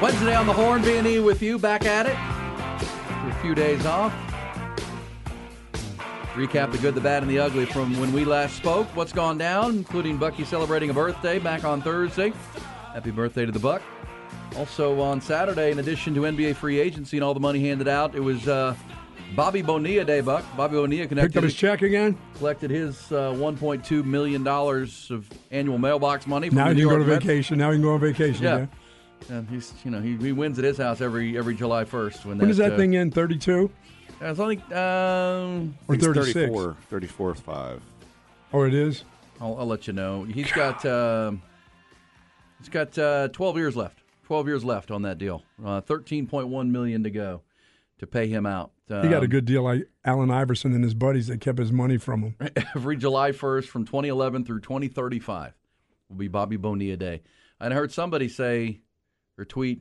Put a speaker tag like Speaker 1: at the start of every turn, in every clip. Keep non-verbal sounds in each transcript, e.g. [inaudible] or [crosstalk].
Speaker 1: Wednesday on the Horn, B&E with you, back at it after a few days off. Recap the good, the bad, and the ugly from when we last spoke. What's gone down, including Bucky celebrating a birthday back on Thursday. Happy birthday to the Buck. Also on Saturday, in addition to NBA free agency and all the money handed out, it was uh, Bobby Bonilla Day, Buck. Bobby Bonilla connected.
Speaker 2: Picked up his check again.
Speaker 1: Collected his uh, 1.2 million dollars of annual mailbox money. From
Speaker 2: Now he can go to
Speaker 1: Mets.
Speaker 2: vacation. Now he can go on vacation.
Speaker 1: Yeah.
Speaker 2: again.
Speaker 1: And he's, you know, he, he wins at his house every every July 1st. When,
Speaker 2: When does that
Speaker 1: uh,
Speaker 2: thing end? 32
Speaker 1: It's only um,
Speaker 2: or
Speaker 3: It's
Speaker 2: 36?
Speaker 3: 34, 34 5.
Speaker 2: Oh, it is.
Speaker 1: I'll, I'll let you know. He's got uh, he's got uh, 12 years left. 12 years left on that deal. Uh, 13.1 million to go to pay him out. Um,
Speaker 2: He got a good deal like Allen Iverson and his buddies that kept his money from him. [laughs]
Speaker 1: every July 1st from 2011 through 2035 will be Bobby Bonilla Day. And I heard somebody say or tweet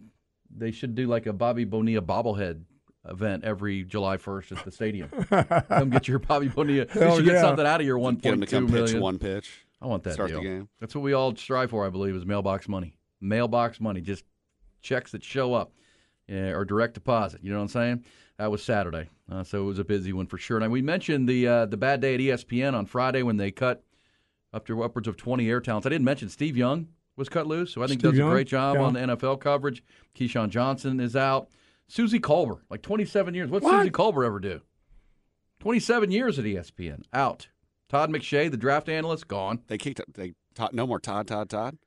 Speaker 1: they should do like a Bobby Bonilla bobblehead event every July 1st at the stadium. [laughs] Come get your Bobby Bonilla. You
Speaker 2: Hell
Speaker 1: should get
Speaker 2: yeah.
Speaker 1: something out of your 1.2
Speaker 3: Get him to come pitch one pitch.
Speaker 1: I want that
Speaker 3: Start
Speaker 1: deal.
Speaker 3: the game.
Speaker 1: That's what we all strive for, I believe, is mailbox money. Mailbox money, just checks that show up yeah, or direct deposit. You know what I'm saying? That was Saturday, uh, so it was a busy one for sure. Now we mentioned the uh, the bad day at ESPN on Friday when they cut up to upwards of 20 air talents. I didn't mention Steve Young was cut loose, who I think
Speaker 2: Steve
Speaker 1: does
Speaker 2: Young?
Speaker 1: a great job
Speaker 2: Yeah.
Speaker 1: on the NFL coverage. Keyshawn Johnson is out. Suzy Kolber, like 27 years. What's
Speaker 2: What?
Speaker 1: Suzy Kolber ever do? 27 years at ESPN, out. Todd McShay, the draft analyst, gone.
Speaker 3: They kicked. They Todd, no more Todd. Todd. Todd.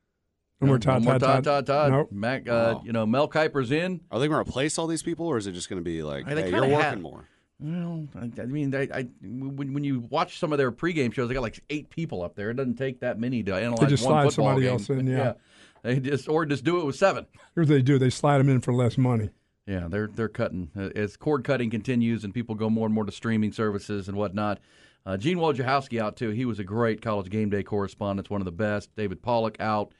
Speaker 2: No more Todd,
Speaker 1: No more
Speaker 2: Todd,
Speaker 1: Todd, Todd, Todd.
Speaker 2: Nope.
Speaker 1: Mac, uh,
Speaker 3: Oh.
Speaker 1: you know, Mel Kiper's in.
Speaker 3: Are they going to replace all these people, or is it just going to be like,
Speaker 1: Hey,
Speaker 3: hey, you're working
Speaker 1: have-
Speaker 3: more?
Speaker 1: Well, I, I mean, I, I, when, when you watch some of their pregame shows, they got like eight people up there. It doesn't take that many to analyze They
Speaker 2: just
Speaker 1: one
Speaker 2: slide
Speaker 1: football
Speaker 2: somebody
Speaker 1: game.
Speaker 2: else in, [laughs] yeah.
Speaker 1: They just or just do it with seven.
Speaker 2: Here's what they do: they slide them in for less money.
Speaker 1: Yeah, they're they're cutting Uh, as cord cutting continues and people go more and more to streaming services and whatnot. Uh, Gene Wojciechowski out too. He was a great college game day correspondent, one of the best. David Pollack out.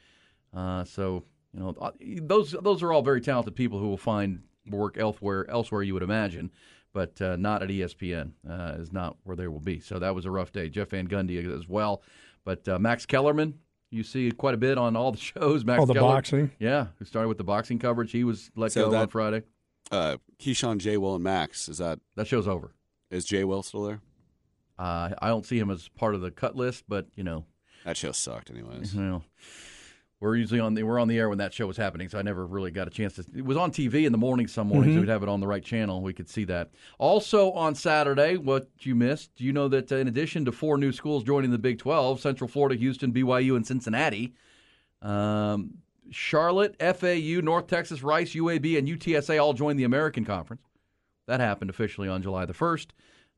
Speaker 1: Uh, so you know uh, those those are all very talented people who will find work elsewhere elsewhere you would imagine, but uh, not at ESPN uh, is not where they will be. So that was a rough day. Jeff Van Gundy as well, but uh, Max Kellerman. You see quite a bit on all the [laughs] shows. Max
Speaker 2: All the
Speaker 1: Keller-
Speaker 2: boxing.
Speaker 1: yeah, who started with the boxing coverage. He was let
Speaker 3: So
Speaker 1: go on Friday.
Speaker 3: Uh, Keyshawn, J. Will, and Max. Is that
Speaker 1: That show's over.
Speaker 3: is J. Will still there?
Speaker 1: Uh, I don't see him as part of the cut list, but you know,
Speaker 3: That show sucked, anyways.
Speaker 1: you know, we're usually on the we're on the air when that show was happening, so I never really got a chance to. It was on TV in the morning some mornings. so We'd have it on the right channel. We could see that. Also on Saturday, what you missed? Do you know that uh, in addition to four new schools joining the Big Twelve, Central Florida, Houston, BYU, and Cincinnati, um, Charlotte, FAU, North Texas, Rice, UAB, and UTSA all joined the American Conference. That happened officially on July the 1st.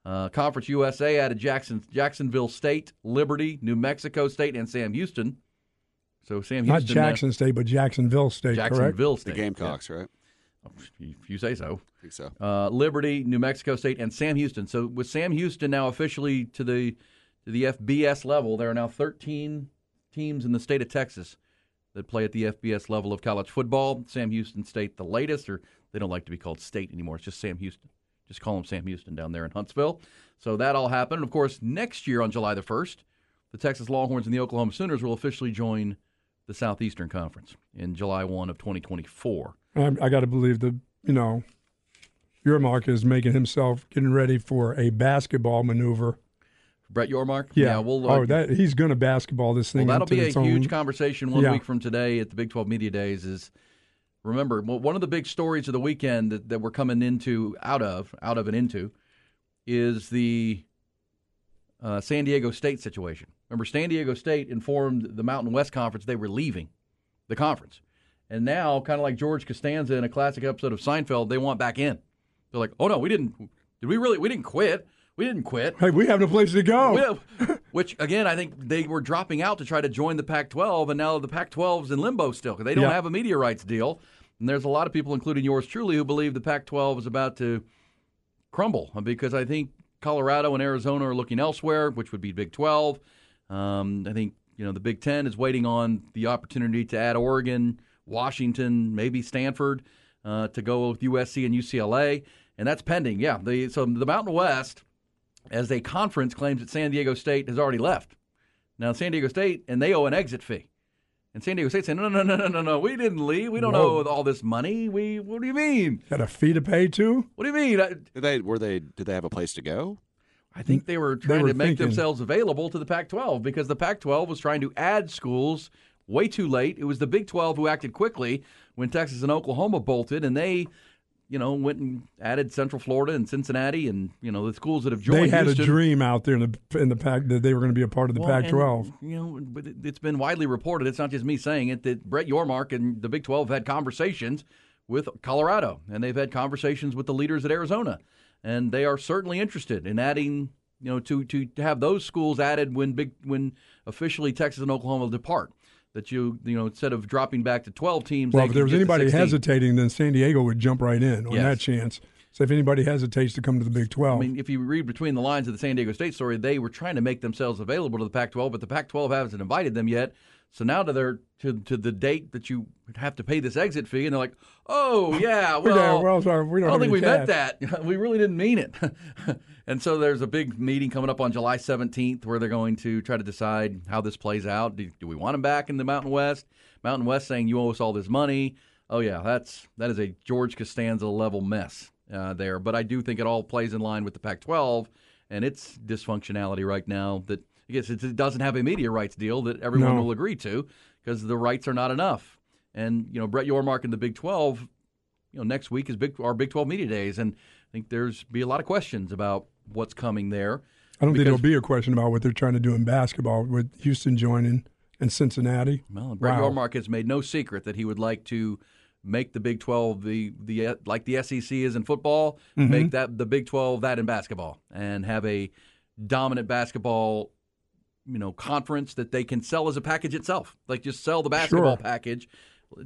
Speaker 1: Uh, Conference USA added Jackson, Jacksonville State, Liberty, New Mexico State, and Sam Houston. So Sam
Speaker 2: Not
Speaker 1: Houston, uh,
Speaker 2: Jackson State, but Jacksonville State. Correct.
Speaker 1: Jacksonville
Speaker 3: The
Speaker 1: State,
Speaker 3: Gamecocks, right?
Speaker 1: If you say so.
Speaker 3: I think so.
Speaker 1: Uh, Liberty, New Mexico State, and Sam Houston. So with Sam Houston now officially to the to the FBS level, there are now 13 teams in the state of Texas that play at the FBS level of college football. Sam Houston State, the latest, or they don't like to be called state anymore. It's just Sam Houston. Just call them Sam Houston down there in Huntsville. So that all happened. And of course, next year on July the 1st, the Texas Longhorns and the Oklahoma Sooners will officially join the Southeastern Conference in July 1 of 2024.
Speaker 2: I, I got to believe the you know, Yormark is making himself getting ready for a basketball maneuver
Speaker 1: Brett Yormark.
Speaker 2: Yeah.
Speaker 1: we'll. uh,
Speaker 2: oh, that he's going to basketball this thing.
Speaker 1: Well, that'll be a
Speaker 2: own-
Speaker 1: huge conversation one
Speaker 2: Yeah.
Speaker 1: week from today at the Big 12 Media Days. Is remember one of the big stories of the weekend that, that we're coming into out of out of and into is the uh, San Diego State situation. Remember, San Diego State informed the Mountain West Conference they were leaving the conference, and now, kind of like George Costanza in a classic episode of Seinfeld, they want back in. They're like, "Oh no, we didn't. Did we really? We didn't quit. We didn't quit."
Speaker 2: Hey, we have no place to go. [laughs]
Speaker 1: Which again, I think they were dropping out to try to join the Pac-12, and now the Pac-12's in limbo still because they don't
Speaker 2: Yeah.
Speaker 1: have a media rights deal. And there's a lot of people, including yours truly, who believe the Pac-12 is about to crumble because I think Colorado and Arizona are looking elsewhere, which would be Big 12. Um, I think you know the Big Ten is waiting on the opportunity to add Oregon, Washington, maybe Stanford uh, to go with USC and UCLA, and that's pending. Yeah, the so the Mountain West as a conference claims that San Diego State has already left. Now San Diego State and they owe an exit fee. And San Diego State saying, no, no, no, no, no, no, we didn't leave. We don't
Speaker 2: Whoa.
Speaker 1: owe all this money. We, what do you mean?
Speaker 2: Got a fee to pay too.
Speaker 1: What do you mean? I,
Speaker 3: Did they were they did they have a place to go?
Speaker 1: I think they were trying
Speaker 2: were
Speaker 1: to make
Speaker 2: thinking-
Speaker 1: themselves available to the Pac-12 because the Pac-12 was trying to add schools way too late. It was the Big 12 who acted quickly when Texas and Oklahoma bolted, and they, you know, went and added Central Florida and Cincinnati, and you know the schools that have joined.
Speaker 2: They had
Speaker 1: Houston.
Speaker 2: a dream out there in the in the pack that they were going to be a part of the
Speaker 1: Well,
Speaker 2: Pac-12.
Speaker 1: You know, but it- it's been widely reported. It's not just me saying it. That Brett Yormark and the Big 12 had conversations with Colorado, and they've had conversations with the leaders at Arizona, and they are certainly interested in adding. You know, to to, to have those schools added when big when officially Texas and Oklahoma depart. That you you know instead of dropping back to 12 teams.
Speaker 2: Well, if there was anybody hesitating, then San Diego would jump right in on
Speaker 1: Yes.
Speaker 2: that chance. So if anybody hesitates to come to the Big 12,
Speaker 1: I mean, if you read between the lines of the San Diego State story, they were trying to make themselves available to the Pac-12, but the Pac-12 hasn't invited them yet. So now to their to to the date that you have to pay this exit fee, and they're like, "Oh yeah, [laughs]
Speaker 2: We
Speaker 1: well,
Speaker 2: well, sorry, we don't
Speaker 1: I don't think we meant that. [laughs] we really didn't mean it." [laughs] and so there's a big meeting coming up on July 17th where they're going to try to decide how this plays out. Do, do we want them back in the Mountain West? Mountain West saying you owe us all this money. Oh yeah, that's that is a George Costanza level mess uh, there. But I do think it all plays in line with the Pac-12 and its dysfunctionality right now. That Guess it doesn't have a media rights deal that everyone
Speaker 2: No.
Speaker 1: will agree to because the rights are not enough. And you know Brett Yormark and the Big 12. You know next week is big our Big 12 media days, and I think there's be a lot of questions about what's coming there.
Speaker 2: I don't think there'll be a question about what they're trying to do in basketball with Houston joining and Cincinnati.
Speaker 1: Well, Brett
Speaker 2: Wow.
Speaker 1: Yormark has made no secret that he would like to make the Big 12 the the like the SEC is in football,
Speaker 2: Mm-hmm.
Speaker 1: make that the Big 12 that in basketball, and have a dominant basketball you know conference that they can sell as a package itself. Like just sell the basketball
Speaker 2: Sure.
Speaker 1: package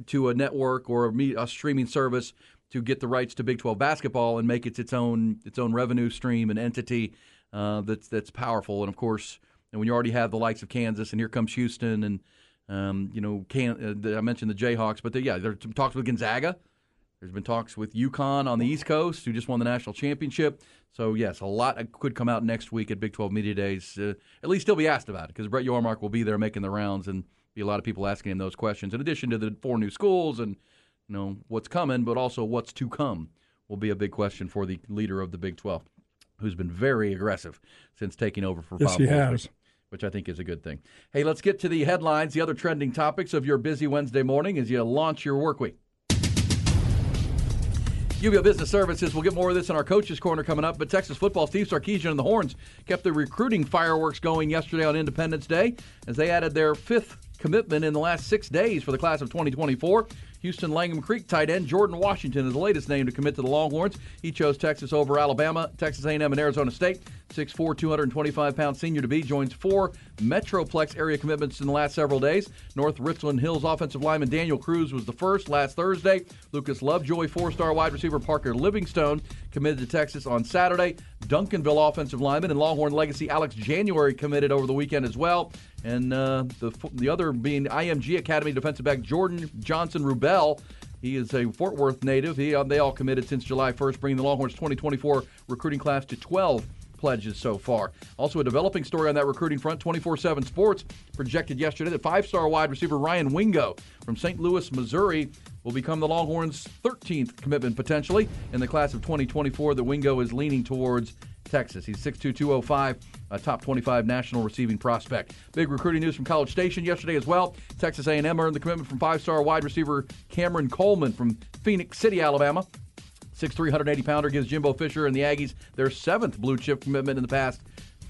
Speaker 1: to a network or a, a streaming service to get the rights to Big 12 basketball and make it its own its own revenue stream and entity uh, that's that's powerful. And of course, and when you already have the likes of Kansas, and here comes Houston, and um, you know, can, uh, the, I mentioned the Jayhawks, but yeah, there's some talks with Gonzaga. There's been talks with UConn on the East Coast, who just won the national championship. So yes, a lot could come out next week at Big 12 Media Days. Uh, at least he'll be asked about it because Brett Yormark will be there making the rounds, and be a lot of people asking him those questions. In addition to the four new schools and you know what's coming, but also what's to come will be a big question for the leader of the Big 12, who's been very aggressive since taking over for
Speaker 2: Yes,
Speaker 1: Bob
Speaker 2: he
Speaker 1: Bowlesby,
Speaker 2: has.
Speaker 1: Which I think is a good thing. Hey, let's get to the headlines, the other trending topics of your busy Wednesday morning as you launch your work week. UBEO Business Services. We'll get more of this in our coaches' corner coming up. But Texas football, Steve Sarkisian and the Horns kept the recruiting fireworks going yesterday on Independence Day as they added their fifth commitment in the last six days for the class of 2024. Houston Langham Creek tight end Jordan Washington is the latest name to commit to the Longhorns. He chose Texas over Alabama, Texas A&M, and Arizona State. 6'4", 225-pound senior to be joins four Metroplex area commitments in the last several days. North Richland Hills offensive lineman Daniel Cruz was the first last Thursday. Lucas Lovejoy, four-star wide receiver Parker Livingstone committed to Texas on Saturday. Duncanville offensive lineman and Longhorn legacy Alex January committed over the weekend as well. And uh, the the other being IMG Academy defensive back Jordan Johnson Rubel. He is a Fort Worth native. He uh, they all committed since July 1st, bringing the Longhorns 2024 recruiting class to 12 pledges so far. Also, a developing story on that recruiting front. 24/7 Sports projected yesterday that five-star wide receiver Ryan Wingo from St. Louis, Missouri, will become the Longhorns' 13th commitment potentially in the class of 2024. The Wingo is leaning towards Texas. He's 6'2", 205, a top 25 national receiving prospect. Big recruiting news from College Station yesterday as well. Texas A&M earned the commitment from five-star wide receiver Cameron Coleman from Phenix City, Alabama. 6'3", 180 pounder gives Jimbo Fisher and the Aggies their seventh blue chip commitment in the past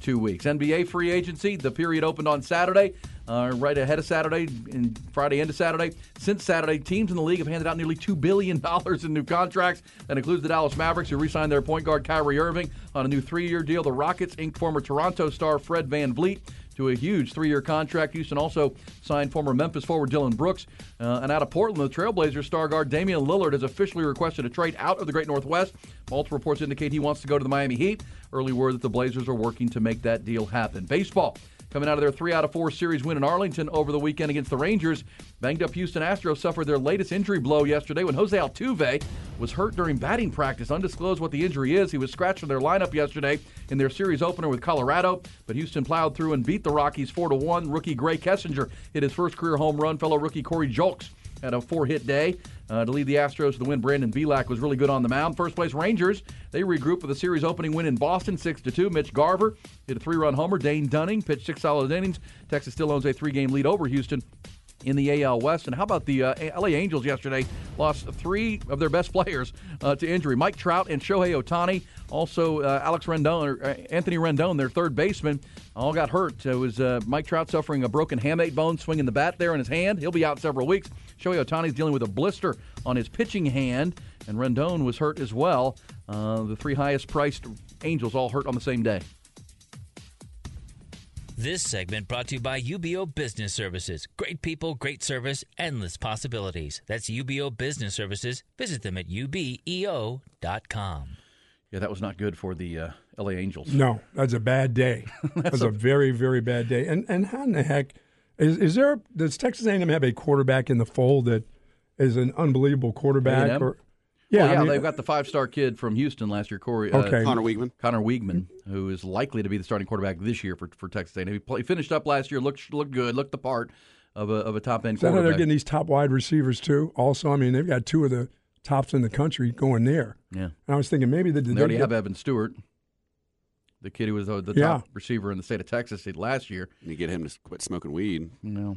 Speaker 1: two weeks. NBA free agency, the period opened on Saturday, uh, right ahead of Saturday, and Friday into Saturday. Since Saturday, teams in the league have handed out nearly $2 billion [laughs] in new contracts. That includes the Dallas Mavericks, who re signed their point guard Kyrie Irving on a new three year deal. The Rockets inked former Toronto star Fred VanVleet to a huge three year contract. Houston also signed former Memphis forward Dillon Brooks. Uh, and out of Portland, the Trailblazers star guard Damian Lillard has officially requested a trade out of the Great Northwest. Multiple reports indicate he wants to go to the Miami Heat. Early word that the Blazers are working to make that deal happen. Baseball. Coming out of their three out of four series win in Arlington over the weekend against the Rangers, banged up Houston Astros suffered their latest injury blow yesterday when Jose Altuve was hurt during batting practice. Undisclosed what the injury is. He was scratched from their lineup yesterday in their series opener with Colorado, but Houston plowed through and beat the Rockies 4 to 1. Rookie Grae Kessinger hit his first career home run. Fellow rookie Corey Julks had a four hit day uh, to lead the Astros to the win. Brandon Bielak was really good on the mound. First place Rangers, they regroup with a series opening win in Boston, 6 to 2. Mitch Garver hit a three run homer. Dane Dunning pitched six solid innings. Texas still owns a three game lead over Houston in the AL West. And how about the uh, LA Angels yesterday? Lost three of their best [laughs] players uh, to injury Mike Trout and Shohei Ohtani. Also, uh, Alex Rendon, or, uh, Anthony Rendon, their third baseman, all got hurt. It was uh, Mike Trout suffering a broken hamate bone, swinging the bat there in his hand. He'll be out several weeks. Shohei Ohtani's dealing with a blister on his pitching hand, and Rendon was hurt as well. Uh, the three highest priced Angels all hurt on the same day.
Speaker 4: This segment brought to you by UBEO Business Services. Great people, great service, endless possibilities. That's UBEO Business Services. Visit them at ubeo.com.
Speaker 1: Yeah, that was not good for the uh, LA Angels.
Speaker 2: No, that's a bad day. [laughs] that's a, a, very, very bad day. And and how in the heck is is there? Does Texas A&M have a quarterback in the fold that is an unbelievable quarterback?
Speaker 1: A&M?
Speaker 2: Or
Speaker 1: yeah, well, yeah, I mean, they've got the five-star kid from Houston last year, Corey. Uh,
Speaker 2: okay.
Speaker 3: Conner Weigman.
Speaker 1: Conner Weigman, who is likely to be the starting quarterback this year for, for Texas A&M. He, play, finished up last year, looked looked good, looked the part of a of a top end.
Speaker 2: Is that they're getting these top wide receivers too? Also, I mean, they've got two of the tops in the country going there.
Speaker 1: Yeah. And
Speaker 2: I was thinking maybe the,
Speaker 1: they already have Evan Stewart, the kid who was the top yeah. receiver in the state of Texas last year.
Speaker 3: And you get him to quit smoking weed.
Speaker 1: No,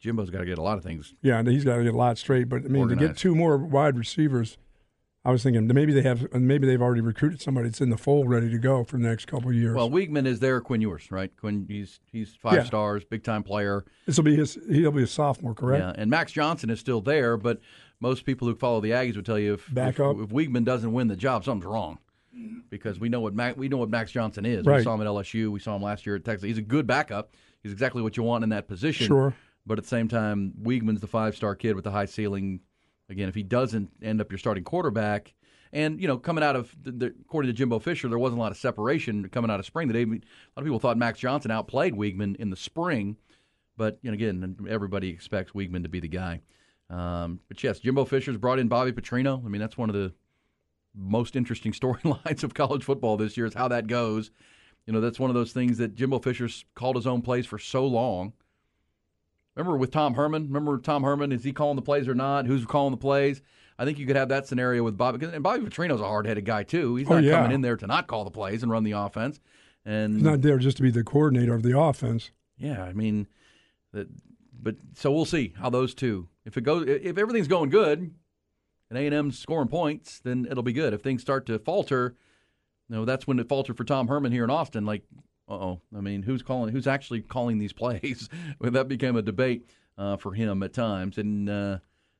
Speaker 1: Jimbo's got to get a lot of things.
Speaker 2: Yeah, he's got to get a lot straight. But I mean, organized. to get two more wide receivers I was thinking maybe they have, maybe they've already recruited somebody that's in the fold, ready to go for the next couple of years.
Speaker 1: Well, Weigman is there. Quinn Ewers, right? Quinn, he's he's five yeah. stars, big time player.
Speaker 2: This will be his. He'll be a sophomore, correct?
Speaker 1: Yeah, and Max Johnson is still there, but most people who follow the Aggies would tell you if
Speaker 2: Back
Speaker 1: if,
Speaker 2: up.
Speaker 1: if Weigman doesn't win the job, something's wrong. Because we know what Mac, we know what Max Johnson is.
Speaker 2: Right.
Speaker 1: We saw him at LSU. We saw him last year at Texas. He's a good backup. He's exactly what you want in that position.
Speaker 2: Sure.
Speaker 1: But at the same time, Weigman's the five star kid with the high ceiling. Again, if he doesn't end up your starting quarterback and you know, coming out of the, the, according to Jimbo Fisher, there wasn't a lot of separation coming out of spring. That a lot of people thought Max Johnson outplayed Weigman in the spring, but you know, again, everybody expects Weigman to be the guy. Um, but yes, Jimbo Fisher's brought in Bobby Petrino. I mean, that's one of the most interesting [laughs] storylines of college football this year is how that goes. You know, that's one of those things that Jimbo Fisher's called his own plays for so long. Remember with Tom Herman? Remember Tom Herman? Is he calling the plays or not? Who's calling the plays? I think you could have that scenario with Bobby. And Bobby Petrino's a hard-headed guy too. He's
Speaker 2: oh,
Speaker 1: not
Speaker 2: yeah.
Speaker 1: coming in there to not call the plays and run the offense. And
Speaker 2: he's not there just to be the coordinator of the offense.
Speaker 1: Yeah, I mean, that. But so we'll see how those two. If it goes, if everything's going good, and A and M's scoring points, then it'll be good. If things start to falter, you know, that's when it faltered for Tom Herman here in Austin. Like, oh, I mean, who's calling? Who's actually calling these [laughs] plays? that became a debate uh, for him at times, and. Uh,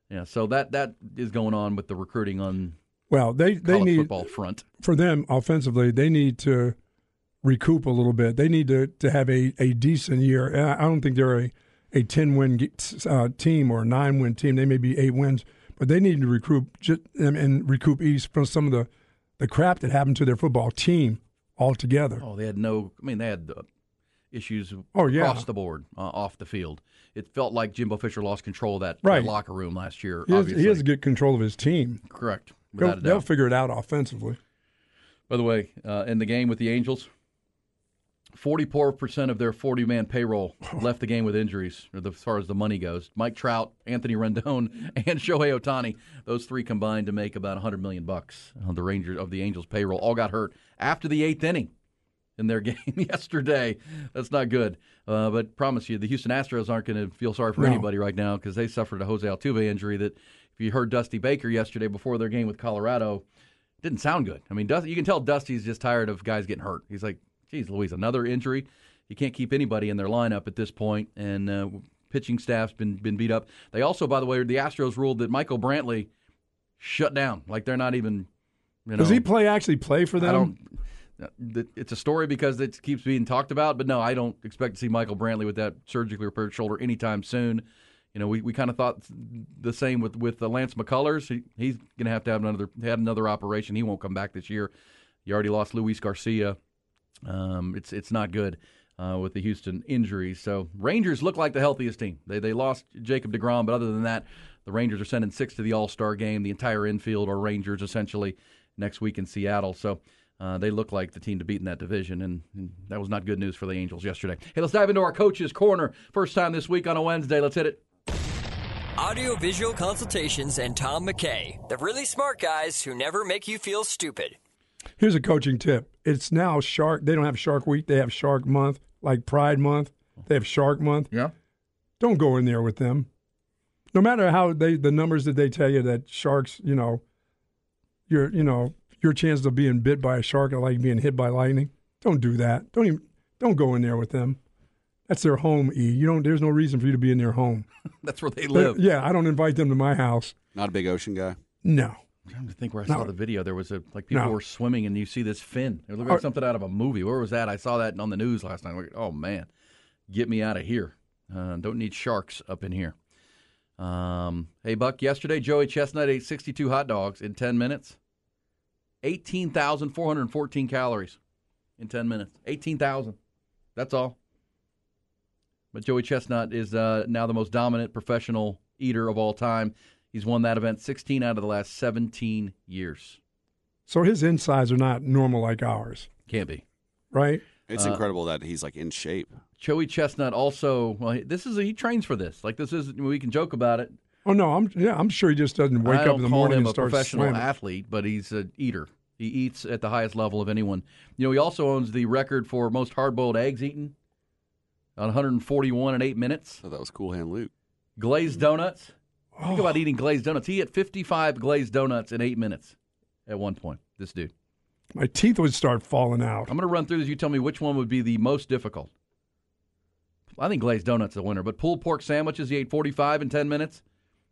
Speaker 1: yeah, so that that is going on with the recruiting on
Speaker 2: well, they they need
Speaker 1: football front
Speaker 2: for them offensively. They need to recoup a little bit. They need to to have a, a decent year. I don't think they're a a ten win uh, team or a nine win team. They may be eight wins, but they need to recoup just, and recoup East from some of the the crap that happened to their football team altogether.
Speaker 1: Oh, they had no. I mean, they had uh, issues
Speaker 2: oh, yeah.
Speaker 1: across the board uh, off the field it felt like Jimbo Fisher lost control of that,
Speaker 2: right.
Speaker 1: that locker room last year.
Speaker 2: He has, he has, to get control of his team.
Speaker 1: Correct.
Speaker 2: They'll, they'll, figure it out offensively.
Speaker 1: By the way, uh, in the game with the Angels, Forty-four percent of their forty-man payroll [sighs] left the game with injuries, or the, as far as the money goes. Mike Trout, Anthony Rendon, [laughs] and Shohei Ohtani, those three combined to make about hundred million bucks. Uh, the Rangers of the Angels payroll all got hurt after the eighth inning in their [laughs] game yesterday. That's not good. Uh, but promise you, the Houston Astros aren't going to feel sorry for
Speaker 2: No.
Speaker 1: anybody right now because they suffered a Jose Altuve injury that, if you heard Dusty Baker yesterday before their game with Colorado, didn't sound good. I mean, Dusty, you can tell Dusty's just tired of guys getting hurt. He's like, geez, Louise, another injury. You can't keep anybody in their lineup at this point, and uh, pitching staff's been been beat up. They also, by the way, the Astros ruled that Michael Brantley shut down. Like they're not even. You know,
Speaker 2: Does he play actually play for them?
Speaker 1: I don't. It's a story because it keeps being talked about, but no, I don't expect to see Michael Brantley with that surgically repaired shoulder anytime soon. You know, we, we kind of thought the same with with uh, Lance McCullers. He, he's going to have to have another had another operation. He won't come back this year. You already lost Luis Garcia. Um, it's it's not good uh, with the Houston injuries. So Rangers look like the healthiest team. They they lost Jacob Degrom, but other than that, the Rangers are sending six to the All Star game. The entire infield are Rangers essentially next week in Seattle. So. Uh, they look like the team to beat in that division, and, and that was not good news for the Angels yesterday. Hey, let's dive into our coaches' corner. First time this week on a Wednesday. Let's hit it.
Speaker 5: Audio Visual Consultations and Tom McKay, the really smart guys who never make you feel stupid.
Speaker 2: Here's a coaching tip. It's now Shark. They don't have Shark Week. They have Shark Month, like Pride Month. They have Shark Month.
Speaker 1: Yeah.
Speaker 2: Don't go in there with them. No matter how they the numbers that they tell you that sharks, you know, your you know your chances of being bit by a shark are like being hit by lightning. Don't do that. Don't even don't go in there with them. That's their home. E. You don't. There's no reason for you to be in their home. [laughs]
Speaker 1: That's where they
Speaker 2: They-
Speaker 1: live.
Speaker 2: yeah, I don't invite them to my house.
Speaker 3: Not a big ocean guy.
Speaker 2: No.
Speaker 1: I'm trying to think where I
Speaker 2: No.
Speaker 1: saw the video. There was a like people
Speaker 2: No.
Speaker 1: were swimming, and you see this fin. It looked like something out of a movie. Where was that? I saw that on the news last night. Like, oh man, get me out of here. Uh, don't need sharks up in here. Um, hey Buck, yesterday Joey Chestnut ate 62 hot dogs in 10 minutes. 18,414 calories in 10 minutes. 18,000. That's all. But Joey Chestnut is uh, now the most dominant professional eater of all time. He's won that event 16 out of the last 17 years.
Speaker 2: So his insides are not normal like ours,
Speaker 1: Can't be.
Speaker 2: right?
Speaker 3: It's
Speaker 1: Uh,
Speaker 3: incredible that he's like in shape.
Speaker 1: Joey Chestnut also, well, this is he trains for this. Like this is we can joke about it.
Speaker 2: Oh no, I'm yeah, I'm sure he just doesn't wake up
Speaker 1: don't
Speaker 2: in the morning
Speaker 1: him
Speaker 2: and
Speaker 1: a
Speaker 2: start
Speaker 1: professional
Speaker 2: slamming.
Speaker 1: athlete, but he's an eater. He eats at the highest level of anyone. You know, he also owns the record for most hard-boiled eggs eaten, on 141 in eight minutes.
Speaker 3: So that was Cool Hand Luke.
Speaker 1: Glazed donuts. Think
Speaker 2: Oh.
Speaker 1: about eating glazed donuts. He ate 55 glazed donuts in eight minutes at one point. This dude.
Speaker 2: My teeth would start falling out.
Speaker 1: I'm going to run through this. You tell me which one would be the most difficult. I think glazed donuts are the winner, but pulled pork sandwiches he ate 45 in 10 minutes.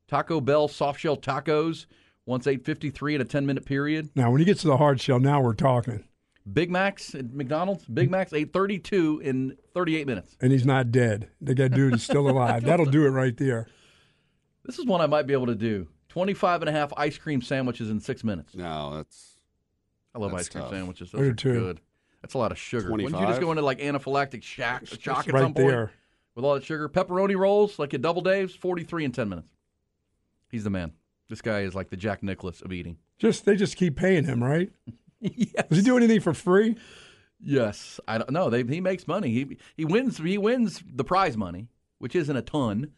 Speaker 1: Taco Bell soft shell tacos once ate 53 in a 10 minute period.
Speaker 2: Now, when he gets to the hard shell, now we're talking.
Speaker 1: Big Macs at McDonald's, Big Macs ate 32 in 38 minutes.
Speaker 2: And he's not dead. The guy dude is still alive. [laughs] That'll do it right there.
Speaker 1: This is one I might be able to do. 25 and a half ice cream sandwiches in six minutes.
Speaker 3: No, that's
Speaker 1: I love
Speaker 3: That's
Speaker 1: ice cream
Speaker 3: tough.
Speaker 1: sandwiches.
Speaker 2: I
Speaker 1: Those
Speaker 2: do
Speaker 1: are
Speaker 2: too.
Speaker 1: good. That's a lot of sugar. Wouldn't you just go into like anaphylactic shock, shock at
Speaker 2: right
Speaker 1: some point
Speaker 2: there.
Speaker 1: with all that sugar? Pepperoni rolls, like at Double Dave's, 43 in 10 minutes. He's the man. This guy is like the Jack Nicklaus of eating.
Speaker 2: Just they just keep paying him, right? [laughs]
Speaker 1: yes.
Speaker 2: Does he do anything for free?
Speaker 1: Yes. I don't know. They, he makes money. He he wins he wins the prize money, which isn't a ton,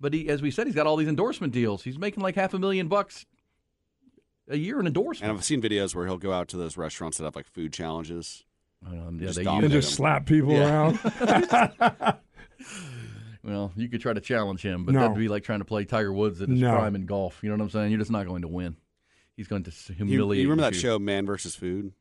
Speaker 1: but he as we said he's got all these endorsement deals. He's making like half a million bucks a year in endorsement. and.
Speaker 3: I've seen videos where he'll go out to those restaurants that have like food challenges.
Speaker 1: Um, yeah,
Speaker 3: Just
Speaker 1: they
Speaker 3: dominate
Speaker 2: And just
Speaker 3: him.
Speaker 2: slap people
Speaker 1: Yeah.
Speaker 2: around? [laughs] [laughs]
Speaker 1: Well, you could try to challenge him, but
Speaker 2: No.
Speaker 1: that'd be like trying to play Tiger Woods at his
Speaker 2: No.
Speaker 1: prime in golf. You know what I'm saying? You're just not going to win. He's going to s-
Speaker 3: You,
Speaker 1: humiliate.
Speaker 3: you remember that
Speaker 1: you.
Speaker 3: show Man versus Food?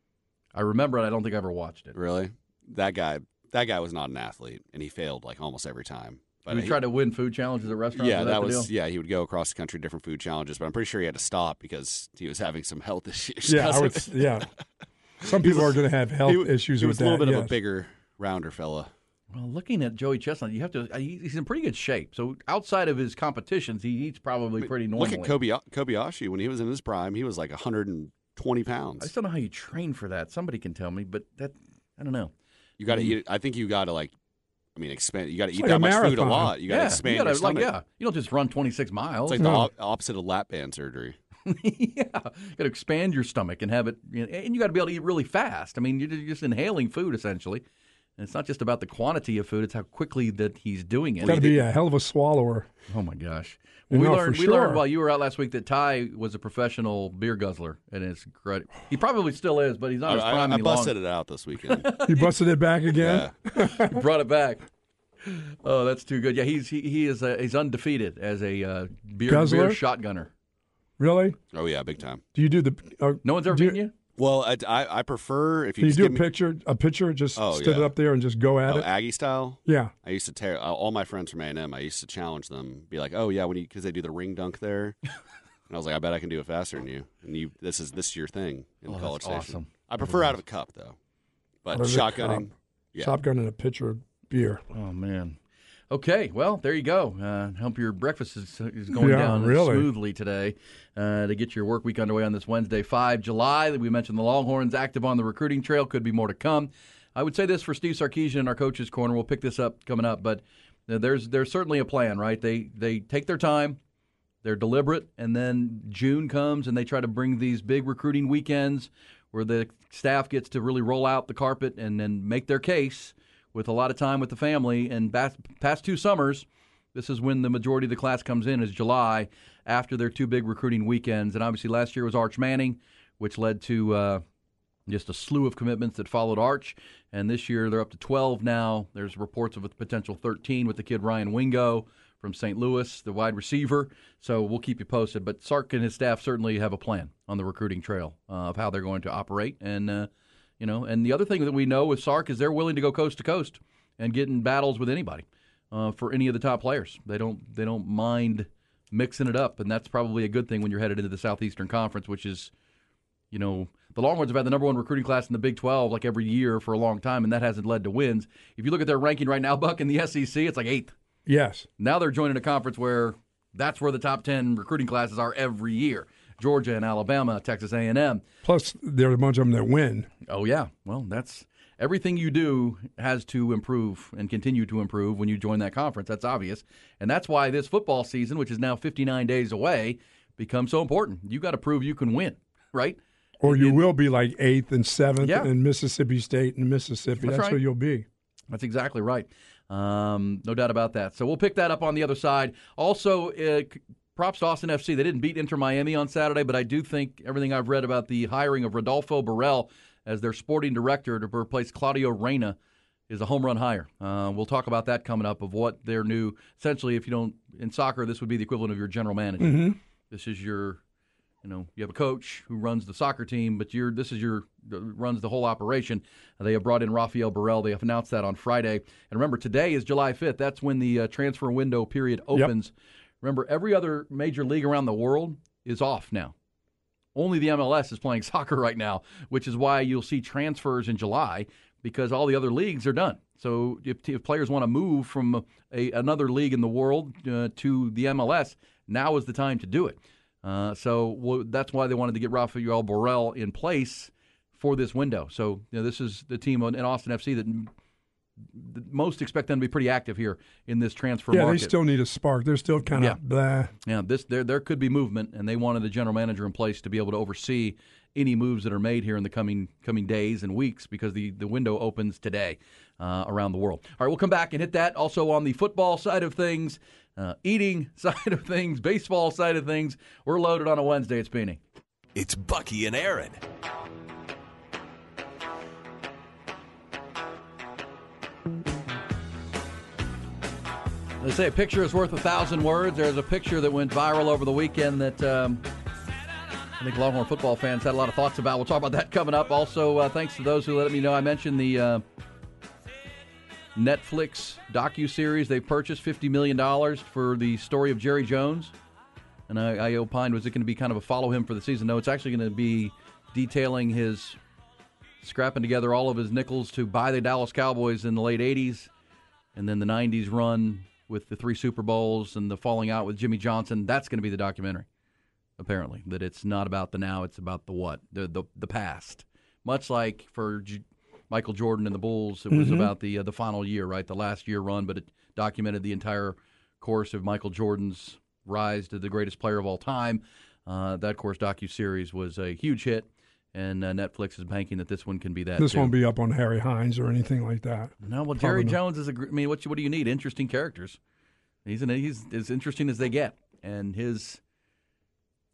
Speaker 1: I remember it. I don't think I ever watched it.
Speaker 3: Really? That guy. That guy was not an athlete, and he failed like almost every time.
Speaker 1: Did he try to win food challenges at restaurants?
Speaker 3: Yeah,
Speaker 1: Was
Speaker 3: that was
Speaker 1: deal?
Speaker 3: yeah. He would go across the country, different food challenges, but I'm pretty sure he had to stop because he was having some health [laughs] issues.
Speaker 2: yeah, I would. [laughs] Yeah, some people are going to have health
Speaker 3: He-
Speaker 2: issues
Speaker 3: he
Speaker 2: with
Speaker 3: was a little
Speaker 2: that.
Speaker 3: bit of a bigger, rounder fella.
Speaker 1: Well, looking at Joey Chestnut, you have to. uh, he- He's in pretty good shape. So outside of his competitions, he eats probably pretty normally.
Speaker 3: Look at Kobe, Kobayashi when he was in his prime. He was like 120
Speaker 1: I
Speaker 3: pounds.
Speaker 1: just don't know how you train for that. Somebody can tell me, but that I don't know.
Speaker 3: You got to eat. I think you got to like. I mean, expand. You got to eat
Speaker 2: like
Speaker 3: that much food a lot. You got to
Speaker 1: yeah,
Speaker 3: expand
Speaker 1: you gotta,
Speaker 3: your
Speaker 1: like
Speaker 3: stomach.
Speaker 1: yeah. You don't just run 26 miles.
Speaker 3: It's like the
Speaker 2: No.
Speaker 3: op- opposite of lap band surgery. [laughs]
Speaker 1: yeah, got to expand your stomach and have it, you know, and you got to be able to eat really fast. I mean, you're just inhaling food essentially. And it's not just about the quantity of food; it's how quickly that he's doing it.
Speaker 2: Got to be a hell of a swallower.
Speaker 1: Oh my gosh! Well, we
Speaker 2: know,
Speaker 1: learned
Speaker 2: for
Speaker 1: we learned while you were out last week that Ty was a professional beer guzzler, and it's great. He probably still is, but he's not
Speaker 3: I,
Speaker 1: as
Speaker 3: I-
Speaker 1: prime
Speaker 3: I
Speaker 1: any
Speaker 3: busted
Speaker 1: longer.
Speaker 3: it out this weekend. [laughs]
Speaker 2: You busted it back again.
Speaker 3: yeah.
Speaker 1: He [laughs] brought it back. Oh, that's too good. Yeah, he's he, he is uh, he's undefeated as a uh, beer,
Speaker 2: Guzzler?
Speaker 1: beer shotgunner.
Speaker 2: Really?
Speaker 3: Oh yeah, big time.
Speaker 2: Do you do the? Uh,
Speaker 1: No one's ever
Speaker 2: do you,
Speaker 1: beaten you.
Speaker 3: Well, I, I, I prefer if you
Speaker 2: you
Speaker 3: just
Speaker 2: do a
Speaker 3: give me,
Speaker 2: picture? A picture? Just
Speaker 3: Oh,
Speaker 2: stood it
Speaker 3: yeah.
Speaker 2: up there and just go at
Speaker 3: oh,
Speaker 2: it.
Speaker 3: Aggie style.
Speaker 2: yeah.
Speaker 3: I used to tear uh, all my friends from A and M. I used to challenge them, be like, "Oh yeah, when you because they do the ring dunk there," [laughs] and I was like, "I bet I can do it faster than you." And you, this is this is your thing in
Speaker 1: Oh,
Speaker 3: College
Speaker 1: that's
Speaker 3: Station.
Speaker 1: awesome.
Speaker 3: I prefer out of a cup though, but
Speaker 2: Out
Speaker 3: shotgunning. Yeah.
Speaker 2: Shotgun and a pitcher of beer.
Speaker 1: Oh man. Okay, well there you go. Uh, hope your breakfast is, is going
Speaker 2: Yeah,
Speaker 1: down
Speaker 2: really.
Speaker 1: smoothly today uh, to get your work week underway on this Wednesday, five July. We mentioned the Longhorns active on the recruiting trail. Could be more to come. I would say this for Steve Sarkisian in our coaches corner. We'll pick this up coming up, but uh, there's there's certainly a plan, right? They they take their time. They're deliberate, and then June comes and they try to bring these big recruiting weekends where the staff gets to really roll out the carpet and then make their case with a lot of time with the family. And past, past two summers, this is when the majority of the class comes in, is July after their two big recruiting weekends. And obviously, last year was Arch Manning, which led to uh, just a slew of commitments that followed Arch. And this year they're up to 12 now. There's reports of a potential 13 with the kid Ryan Wingo from St. Louis, the wide receiver. So we'll keep you posted. But Sark and his staff certainly have a plan on the recruiting trail uh, of how they're going to operate. And, uh, you know, and the other thing that we know with Sark is they're willing to go coast to coast and get in battles with anybody uh, for any of the top players. They don't they don't mind mixing it up, and that's probably a good thing when you're headed into the Southeastern Conference, which is you know, the Longhorns have had the number one recruiting class in the Big 12 like every year for a long time, and that hasn't led to wins. If you look at their ranking right now, Buck, in the SEC, it's like eighth.
Speaker 2: Yes.
Speaker 1: Now they're joining a conference where that's where the top 10 recruiting classes are every year. Georgia and Alabama, Texas A&M.
Speaker 2: Plus, there are a bunch of them that win.
Speaker 1: Oh yeah, well that's everything you do has to improve and continue to improve when you join that conference. That's obvious, and that's why this football season, which is now 59 days away, becomes so important. You got to prove you can win, right?
Speaker 2: Or you will be like eighth and seventh
Speaker 1: Yeah.
Speaker 2: in Mississippi State and Mississippi.
Speaker 1: That's
Speaker 2: That's,
Speaker 1: right.
Speaker 2: where you'll be.
Speaker 1: That's exactly right. Um, no doubt about that. So we'll pick that up on the other side. Also, uh, props to Austin FC. They didn't beat Inter Miami on Saturday, but I do think everything I've read about the hiring of Rodolfo Borrell as their sporting director to replace Claudio Reyna is a home run hire. Uh, we'll talk about that coming up of what their new, essentially, if you don't, in soccer, this would be the equivalent of your general manager. This is your you know, you have a coach who runs the soccer team, but you're this is your runs the whole operation. They have brought in Rafael Borrell. They have announced that on Friday. And remember, today is July 5th. That's when the uh, transfer window period opens. Remember, every other major league around the world is off now. Only the MLS is playing [laughs] soccer right now, which is why you'll see transfers in July because all the other leagues are done. So if, if players want to move from a, another league in the world uh, to the MLS, now is the time to do it. Uh, so well, that's why they wanted to get Rafael Borrell in place for this window. So you know, this is the team in Austin FC that that most expect them to be pretty active here in this transfer
Speaker 2: Yeah,
Speaker 1: market.
Speaker 2: they still need a spark. They're still kind of
Speaker 1: Yeah.
Speaker 2: blah.
Speaker 1: Yeah, this there there could be movement, and they wanted the general manager in place to be able to oversee any moves that are made here in the coming coming days and weeks because the the window opens today uh, around the world. All right, we'll come back and hit that. Also on the football side of things, uh, eating [laughs] side of things, baseball side of things, we're loaded on a Wednesday. It's Beanie.
Speaker 6: It's Bucky and Erin.
Speaker 1: They say a picture is worth a thousand words. There's a picture that went viral over the weekend that um, I think Longhorn football fans had a lot of thoughts about. We'll talk about that coming up. Also, uh, thanks to those who let me know. I mentioned the uh, Netflix docu series they purchased, fifty million dollars for the story of Jerry Jones, and I, I opined was it going to be kind of a follow him for the season? No, it's actually going to be detailing his scrapping together all of his nickels to buy the Dallas Cowboys in the late '80s and then the 90s run with the three Super Bowls and the falling out with Jimmy Johnson. That's going to be the documentary, apparently. That it's not about the now, it's about the what, the the, the past. Much like for J- Michael Jordan and the Bulls, it was about the uh, the final year, right? The last year run, but it documented the entire course of Michael Jordan's rise to the greatest player of all time. Uh, that course docu series was a huge hit, and uh, Netflix is banking that this one can be that.
Speaker 2: This
Speaker 1: too.
Speaker 2: won't be up on Harry Hines or anything like that.
Speaker 1: No, well, Jerry. Jones is a. I mean, what you- what do you need? Interesting characters. He's an, he's as interesting as they get, and his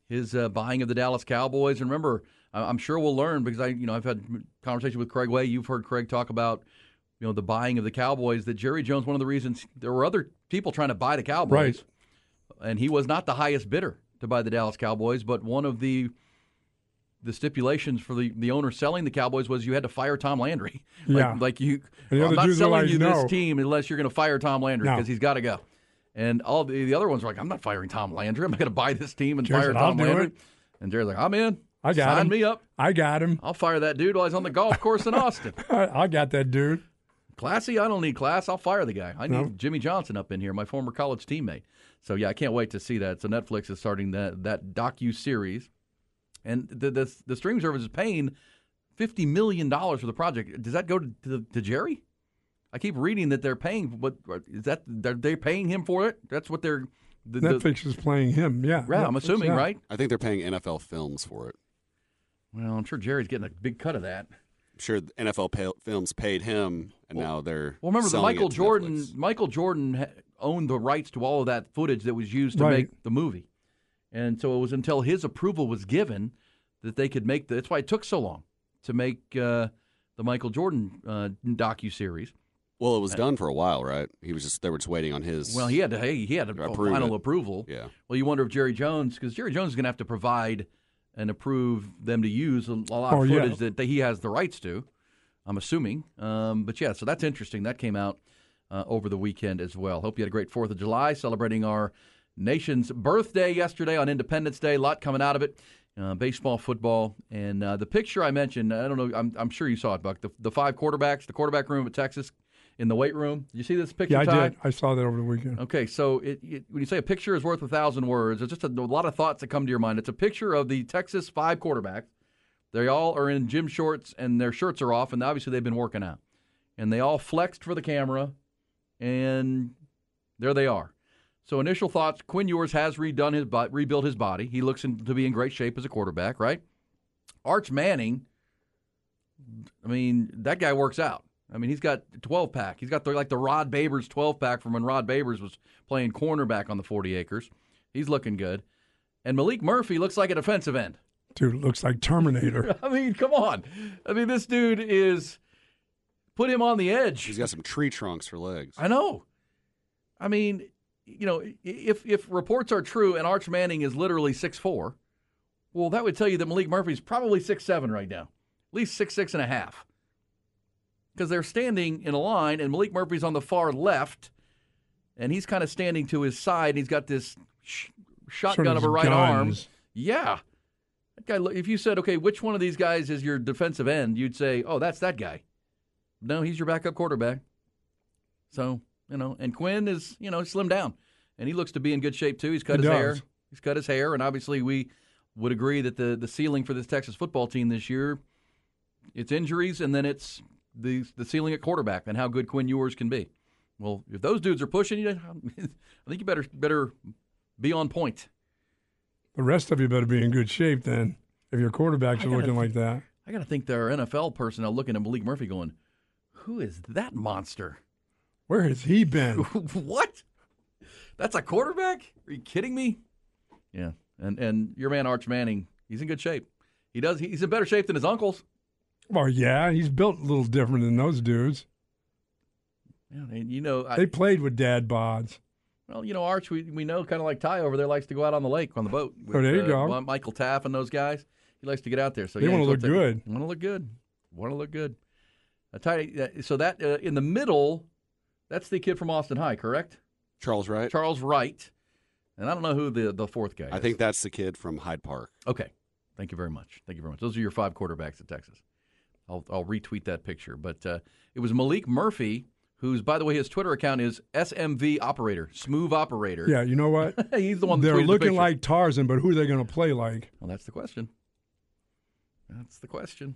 Speaker 1: his uh, buying of the Dallas Cowboys. And remember, I- I'm sure we'll learn because I you know I've had conversation with Craig Way. You've heard Craig talk about you know the buying of the Cowboys. That Jerry Jones, one of the reasons there were other people trying to buy the Cowboys,
Speaker 2: Right.
Speaker 1: and he was not the highest bidder to buy the Dallas Cowboys, but one of the the stipulations for the, the owner selling the Cowboys was you had to fire Tom Landry. like,
Speaker 2: Yeah.
Speaker 1: like you,
Speaker 2: the
Speaker 1: I'm not selling
Speaker 2: like,
Speaker 1: you
Speaker 2: "No."
Speaker 1: this team unless you're going to fire Tom Landry
Speaker 2: No.
Speaker 1: because he's got to go. And all the, the other ones were like, I'm not firing Tom Landry. I'm going to buy this team and
Speaker 2: Jerry
Speaker 1: fire
Speaker 2: said,
Speaker 1: Tom Landry.
Speaker 2: it."
Speaker 1: And Jerry's like, I'm in.
Speaker 2: I got
Speaker 1: Sign
Speaker 2: him.
Speaker 1: me up.
Speaker 2: I got him.
Speaker 1: I'll fire that dude while he's on the golf course in Austin.
Speaker 2: I, [laughs] I got that dude.
Speaker 1: Classy? I don't need class. I'll fire the guy. I need
Speaker 2: No.
Speaker 1: Jimmy Johnson up in here, my former college teammate. So yeah, I can't wait to see that. So Netflix is starting that that docu series, and the, the the streaming service is paying fifty million dollars for the project. Does that go to, to, to Jerry? I keep reading that they're paying. What is that? They're, they're paying him for it. That's what they're. The, the-
Speaker 2: Netflix is playing him. Yeah.
Speaker 1: yeah, I'm assuming,
Speaker 2: yeah.
Speaker 1: right?
Speaker 3: I think they're paying NFL Films for it.
Speaker 1: Well, I'm sure Jerry's getting a big cut of that.
Speaker 3: I'm sure the NFL pay- Films paid him, and now they're
Speaker 1: Well, remember that Michael
Speaker 3: it to
Speaker 1: Jordan.
Speaker 3: Netflix.
Speaker 1: Michael Jordan owned the rights to all of that footage that was used to
Speaker 2: Right.
Speaker 1: make the movie, and so it was until his approval was given that they could make the. That's why it took so long to make uh, the Michael Jordan uh, docu series.
Speaker 3: Well, it was done for a while, right? He was just they were just waiting on his.
Speaker 1: Well, he had to. Hey, he had to
Speaker 3: To approve
Speaker 1: final
Speaker 3: it.
Speaker 1: approval.
Speaker 3: Yeah.
Speaker 1: Well, you wonder if Jerry Jones, because Jerry Jones is going to have to provide and approve them to use a, a lot
Speaker 2: Oh,
Speaker 1: of
Speaker 2: yeah.
Speaker 1: footage that, that he has the rights to. I'm assuming. Um, but yeah, so that's interesting. That came out uh, over the weekend as well. Hope you had a great Fourth of July, celebrating our nation's birthday yesterday on Independence Day. A lot coming out of it. Uh, baseball, football, and uh, the picture I mentioned. I don't know. I'm, I'm sure you saw it, Buck. The, the five quarterbacks, the quarterback room at Texas, in the weight room. Did you see this picture?
Speaker 2: Yeah, I
Speaker 1: Ty?
Speaker 2: did. I saw that over the weekend.
Speaker 1: Okay, so it, it, when you say a picture is worth a thousand words, there's just a, a lot of thoughts that come to your mind. It's a picture of the Texas five quarterbacks. They all are in gym shorts and their shirts are off, and obviously they've been working out. And they all flexed for the camera, and there they are. So initial thoughts: Quinn Ewers has redone his bo- rebuilt his body. He looks in, to be in great shape as a quarterback, right? Arch Manning. I mean, that guy works out. I mean, he's got 12 pack. He's got the, like the Rod Babers 12 pack from when Rod Babers was playing cornerback on the 40 acres. He's looking good. And Maalik Murphy looks like a defensive end.
Speaker 2: Dude, looks like Terminator. [laughs]
Speaker 1: I mean, come on. I mean, this dude is put him on the edge.
Speaker 3: He's got some tree trunks for legs.
Speaker 1: I know. I mean, you know, if if reports are true and Arch Manning is literally six four, well, that would tell you that Maalik Murphy's probably six seven right now, at least six six and a half, because they're standing in a line and Maalik Murphy's on the far left, and he's kind of standing to his side. And he's got this sh- shotgun
Speaker 2: Sort
Speaker 1: of
Speaker 2: of
Speaker 1: a right arm. Yeah. That guy, if you said, okay, which one of these guys is your defensive end, you'd say, oh, that's that guy. No, he's your backup quarterback. So, you know, and Quinn is, you know, slimmed down. And he looks to be in good shape, too. He's cut
Speaker 2: He
Speaker 1: his
Speaker 2: does.
Speaker 1: hair. He's cut his hair. And obviously, we would agree that the, the ceiling for this Texas football team this year, it's injuries and then it's the, the ceiling at quarterback and how good Quinn Ewers can be. Well, if those dudes are pushing you, [laughs] I think you better better be on point.
Speaker 2: The rest of you better be in good shape then. If your quarterbacks are looking like that.
Speaker 1: I got to think there are NFL personnel looking at Maalik Murphy going, who is that monster?
Speaker 2: Where has he been? [laughs]
Speaker 1: what? That's a quarterback? Are you kidding me? Yeah. And and your man Arch Manning, he's in good shape. He does he's in better shape than his uncles.
Speaker 2: Well, yeah, he's built a little different than those dudes.
Speaker 1: Yeah, and you know, I,
Speaker 2: They played with dad bods.
Speaker 1: well, you know, Arch, we we know kind of like Ty over there likes to go out on the lake on the boat. With,
Speaker 2: Oh, there you
Speaker 1: uh,
Speaker 2: go.
Speaker 1: Michael Taaffe and those guys. He likes to get out there. So
Speaker 2: They
Speaker 1: yeah,
Speaker 2: wanna look good.
Speaker 1: Want to look good. Want to look good. Uh, Ty, uh, so that uh, in the middle, that's the kid from Austin High, correct?
Speaker 3: Charles Wright.
Speaker 1: Charles Wright. And I don't know who the the fourth guy is.
Speaker 3: I think that's the kid from Hyde Park.
Speaker 1: Okay. Thank you very much. Thank you very much. Those are your five quarterbacks at Texas. I'll, I'll retweet that picture. But uh, it was Maalik Murphy, who's, by the way, his Twitter account is SMV Operator, Smooth Operator.
Speaker 2: Yeah, you know what? [laughs]
Speaker 1: He's the one that
Speaker 2: They're
Speaker 1: tweeted the
Speaker 2: looking like Tarzan, but who are they going to play like?
Speaker 1: Well, that's the question. That's the question.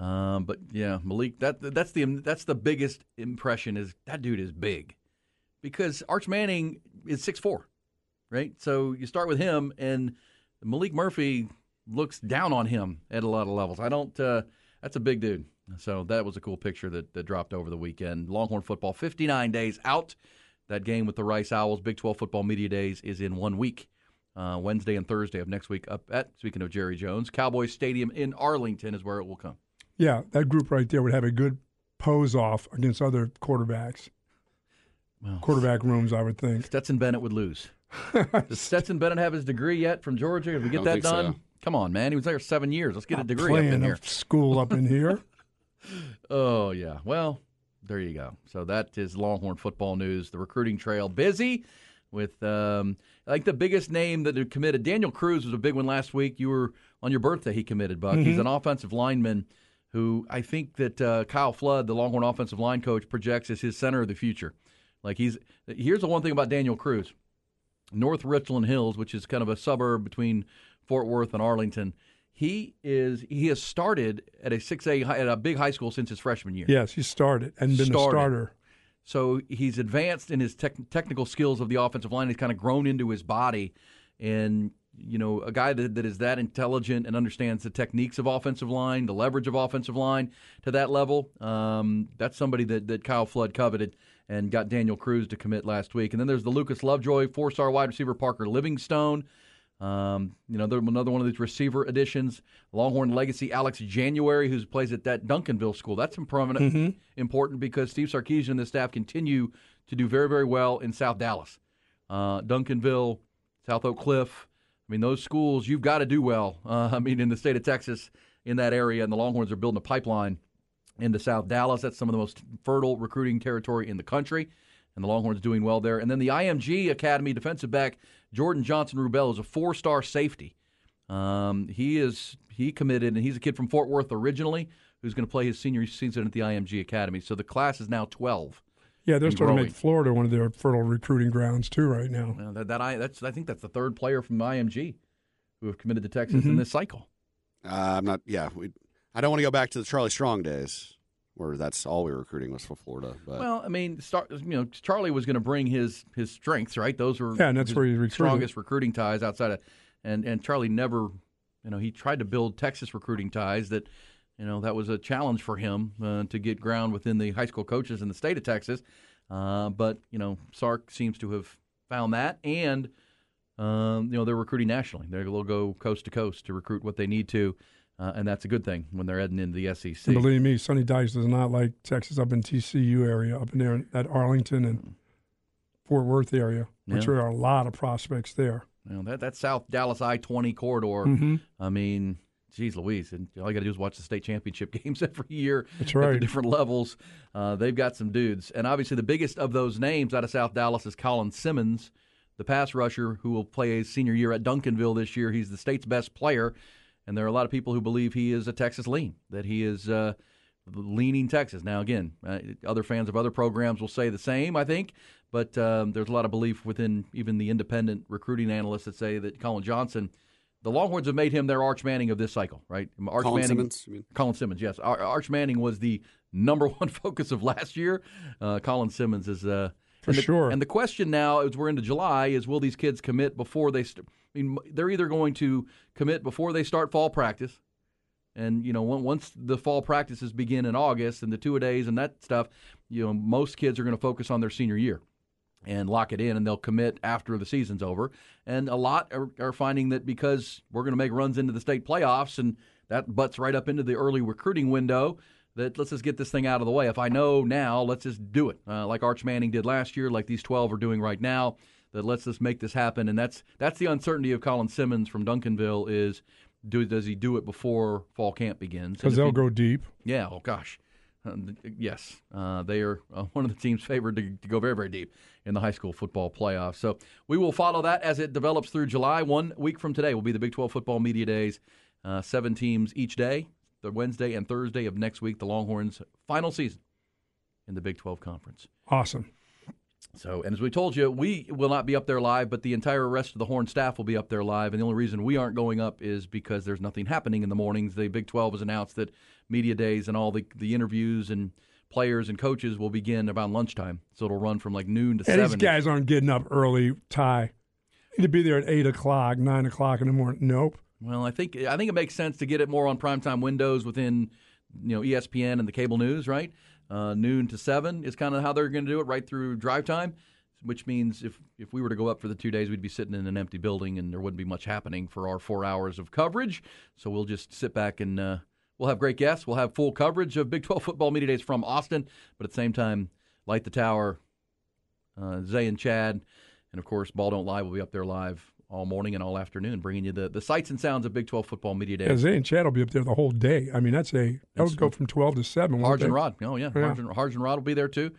Speaker 1: Um, but yeah, Maalik, that that's the that's the biggest impression is that dude is big, because Arch Manning is six four, right? So you start with him, and Maalik Murphy looks down on him at a lot of levels. I don't. Uh, that's a big dude. So that was a cool picture that, that dropped over the weekend. Longhorn football, 59 days out. That game with the Rice Owls, Big 12 football media days, is in one week. Uh, Wednesday and Thursday of next week up at, speaking of Jerry Jones, Cowboys Stadium in Arlington is where it will come.
Speaker 2: Yeah, that group right there would have a good pose off against other quarterbacks.
Speaker 1: Well,
Speaker 2: Quarterback rooms, I would think.
Speaker 1: Stetson Bennett would lose. [laughs] Does Stetson Bennett have his degree yet from Georgia? Did we get that done?
Speaker 3: so.
Speaker 1: Come on, man. He was there seven years. Let's get a degree up in
Speaker 2: playing
Speaker 1: here.
Speaker 2: of school up in here. [laughs] [laughs]
Speaker 1: Oh yeah. Well, there you go. So that is Longhorn football news. The recruiting trail busy with um, I think the biggest name that had committed. Daniel Cruz was a big one last week. You were on your birthday. He committed, Buck. He's an offensive lineman who I think that uh, Kyle Flood, the Longhorn offensive line coach, projects as his center of the future. Like he's here's the one thing about Daniel Cruz. North Richland Hills, which is kind of a suburb between Fort Worth and Arlington. He is he has started at a six A at a big high school since his freshman year.
Speaker 2: Yes, he started and been
Speaker 1: Started.
Speaker 2: a starter.
Speaker 1: So he's advanced in his tech technical skills of the offensive line. He's kind of grown into his body, and you know, a guy that, that is that intelligent and understands the techniques of offensive line, the leverage of offensive line to that level. Um, that's somebody that, that Kyle Flood coveted and got Daniel Cruz to commit last week. And then there's the Lucas Lovejoy, four-star wide receiver Parker Livingstone. Um, you know, another one of these receiver additions. Longhorn legacy Alex January, who plays at that Duncanville school. That's prominent, important because Steve Sarkisian and the staff continue to do very, very well in South Dallas, uh, Duncanville, South Oak Cliff. I mean, those schools you've got to do well. Uh, [laughs] I mean, in the state of Texas, in that area, and the Longhorns are building a pipeline into South Dallas. That's some of the most fertile recruiting territory in the country, and the Longhorns doing well there. And then the IMG Academy defensive back Jordan Johnson Rubell is a four-star safety. Um, he is he committed, and he's a kid from Fort Worth originally, who's going to play his senior season at the IMG Academy. So the class is now twelve.
Speaker 2: Yeah, they're
Speaker 1: and
Speaker 2: starting to make Florida one of their fertile recruiting grounds too right now.
Speaker 1: Well, that, that I that's I think that's the third player from IMG who have committed to Texas in this cycle.
Speaker 3: Uh, I'm not. Yeah, we, I don't want to go back to the Charlie Strong days where that's all we were recruiting was for Florida. But
Speaker 1: Well, I mean, start, you know, Charlie was going to bring his his strengths, right? Those were
Speaker 2: Yeah, and that's
Speaker 1: his
Speaker 2: where he recruited.
Speaker 1: strongest recruiting ties outside of, and and Charlie never, you know, he tried to build Texas recruiting ties that, you know, that was a challenge for him uh, to get ground within the high school coaches in the state of Texas. Uh, but you know, Sark seems to have found that, and um, you know, they're recruiting nationally. They'll go coast to coast to recruit what they need to. Uh, and that's a good thing when they're heading into the SEC.
Speaker 2: And believe me, Sonny Dykes does not like Texas up in TCU area, up in there at Arlington and Fort Worth area, which
Speaker 1: Yeah.
Speaker 2: there are a lot of prospects there.
Speaker 1: You know, that that South Dallas I twenty corridor.
Speaker 2: Mhm.
Speaker 1: I mean, geez, Louise, and all you got to do is watch the state championship [laughs] games every year.
Speaker 2: That's
Speaker 1: At the different levels, uh, they've got some dudes, and obviously the biggest of those names out of South Dallas is Colin Simmons, the pass rusher who will play his senior year at Duncanville this year. He's the state's best player, and there are a lot of people who believe he is a Texas lean, that he is. Uh, leaning Texas. Now, again, uh, other fans of other programs will say the same, I think, but um, there's a lot of belief within even the independent recruiting analysts that say that Colin Johnson, the Longhorns have made him their Arch Manning of this cycle, right? Arch
Speaker 3: Colin
Speaker 1: Manning,
Speaker 3: Simmons, you mean?
Speaker 1: Colin Simmons, yes. Ar- Arch Manning was the number [laughs] one focus of last year. Uh, Colin Simmons is. Uh,
Speaker 2: For
Speaker 1: and the,
Speaker 2: sure.
Speaker 1: And the question now, as we're into July, is will these kids commit before they? St- I mean, they're either going to commit before they start fall practice, and you know, on- once the fall practices begin in August and the two a days and that stuff, you know, most kids are going to focus on their senior year and lock it in, and they'll commit after the season's over. And a lot are, are finding that because we're going to make runs into the state playoffs, and that butts right up into the early recruiting window. That let's just get this thing out of the way. If I know now, let's just do it, uh, like Arch Manning did last year, like these twelve are doing right now. That let's just make this happen, and that's that's the uncertainty of Colin Simmons from Duncanville is. Do, does he do it before fall camp begins?
Speaker 2: Because they'll
Speaker 1: he-
Speaker 2: go deep.
Speaker 1: yeah. Oh gosh. [laughs] Yes, uh, they are uh, one of the teams favored to, to, go very, very deep in the high school football playoffs. So we will follow that as it develops through July. One week from today will be the Big 12 football media days. Uh, seven teams each day, the Wednesday and Thursday of next week, the Longhorns' final season in the Big 12 Conference.
Speaker 2: Awesome.
Speaker 1: So, and as we told you, we will not be up there live, but the entire rest of the Horn staff will be up there live. And the only reason we aren't going up is because there's nothing happening in the mornings. The Big 12 has announced that media days and all the, the interviews and players and coaches will begin about lunchtime. So it'll run from like noon to
Speaker 2: and
Speaker 1: 7.
Speaker 2: These guys aren't getting up early, Ty. Need to be there at 8 o'clock, 9 o'clock in the morning. Nope.
Speaker 1: Well, I think I think it makes sense to get it more on primetime windows within you know ESPN and the cable news, right? Uh, noon to seven is kind of how they're going to do it, right through drive time. Which means if if we were to go up for the two days, we'd be sitting in an empty building and there wouldn't be much happening for our four hours of coverage. So we'll just sit back and uh, we'll have great guests. We'll have full coverage of Big 12 football media days from Austin, but at the same time, light the tower. Uh, Zay and Chad, and of course, Ball Don't Lie will be up there live all morning and all afternoon, bringing you the, the sights and sounds of Big 12 football media day.
Speaker 2: Yeah, Zay and Chad will be up there the whole day. I mean, that's a that would go from 12 to 7.
Speaker 1: Harge
Speaker 2: and
Speaker 1: Rod. Oh, yeah. yeah. And Rod will be there too.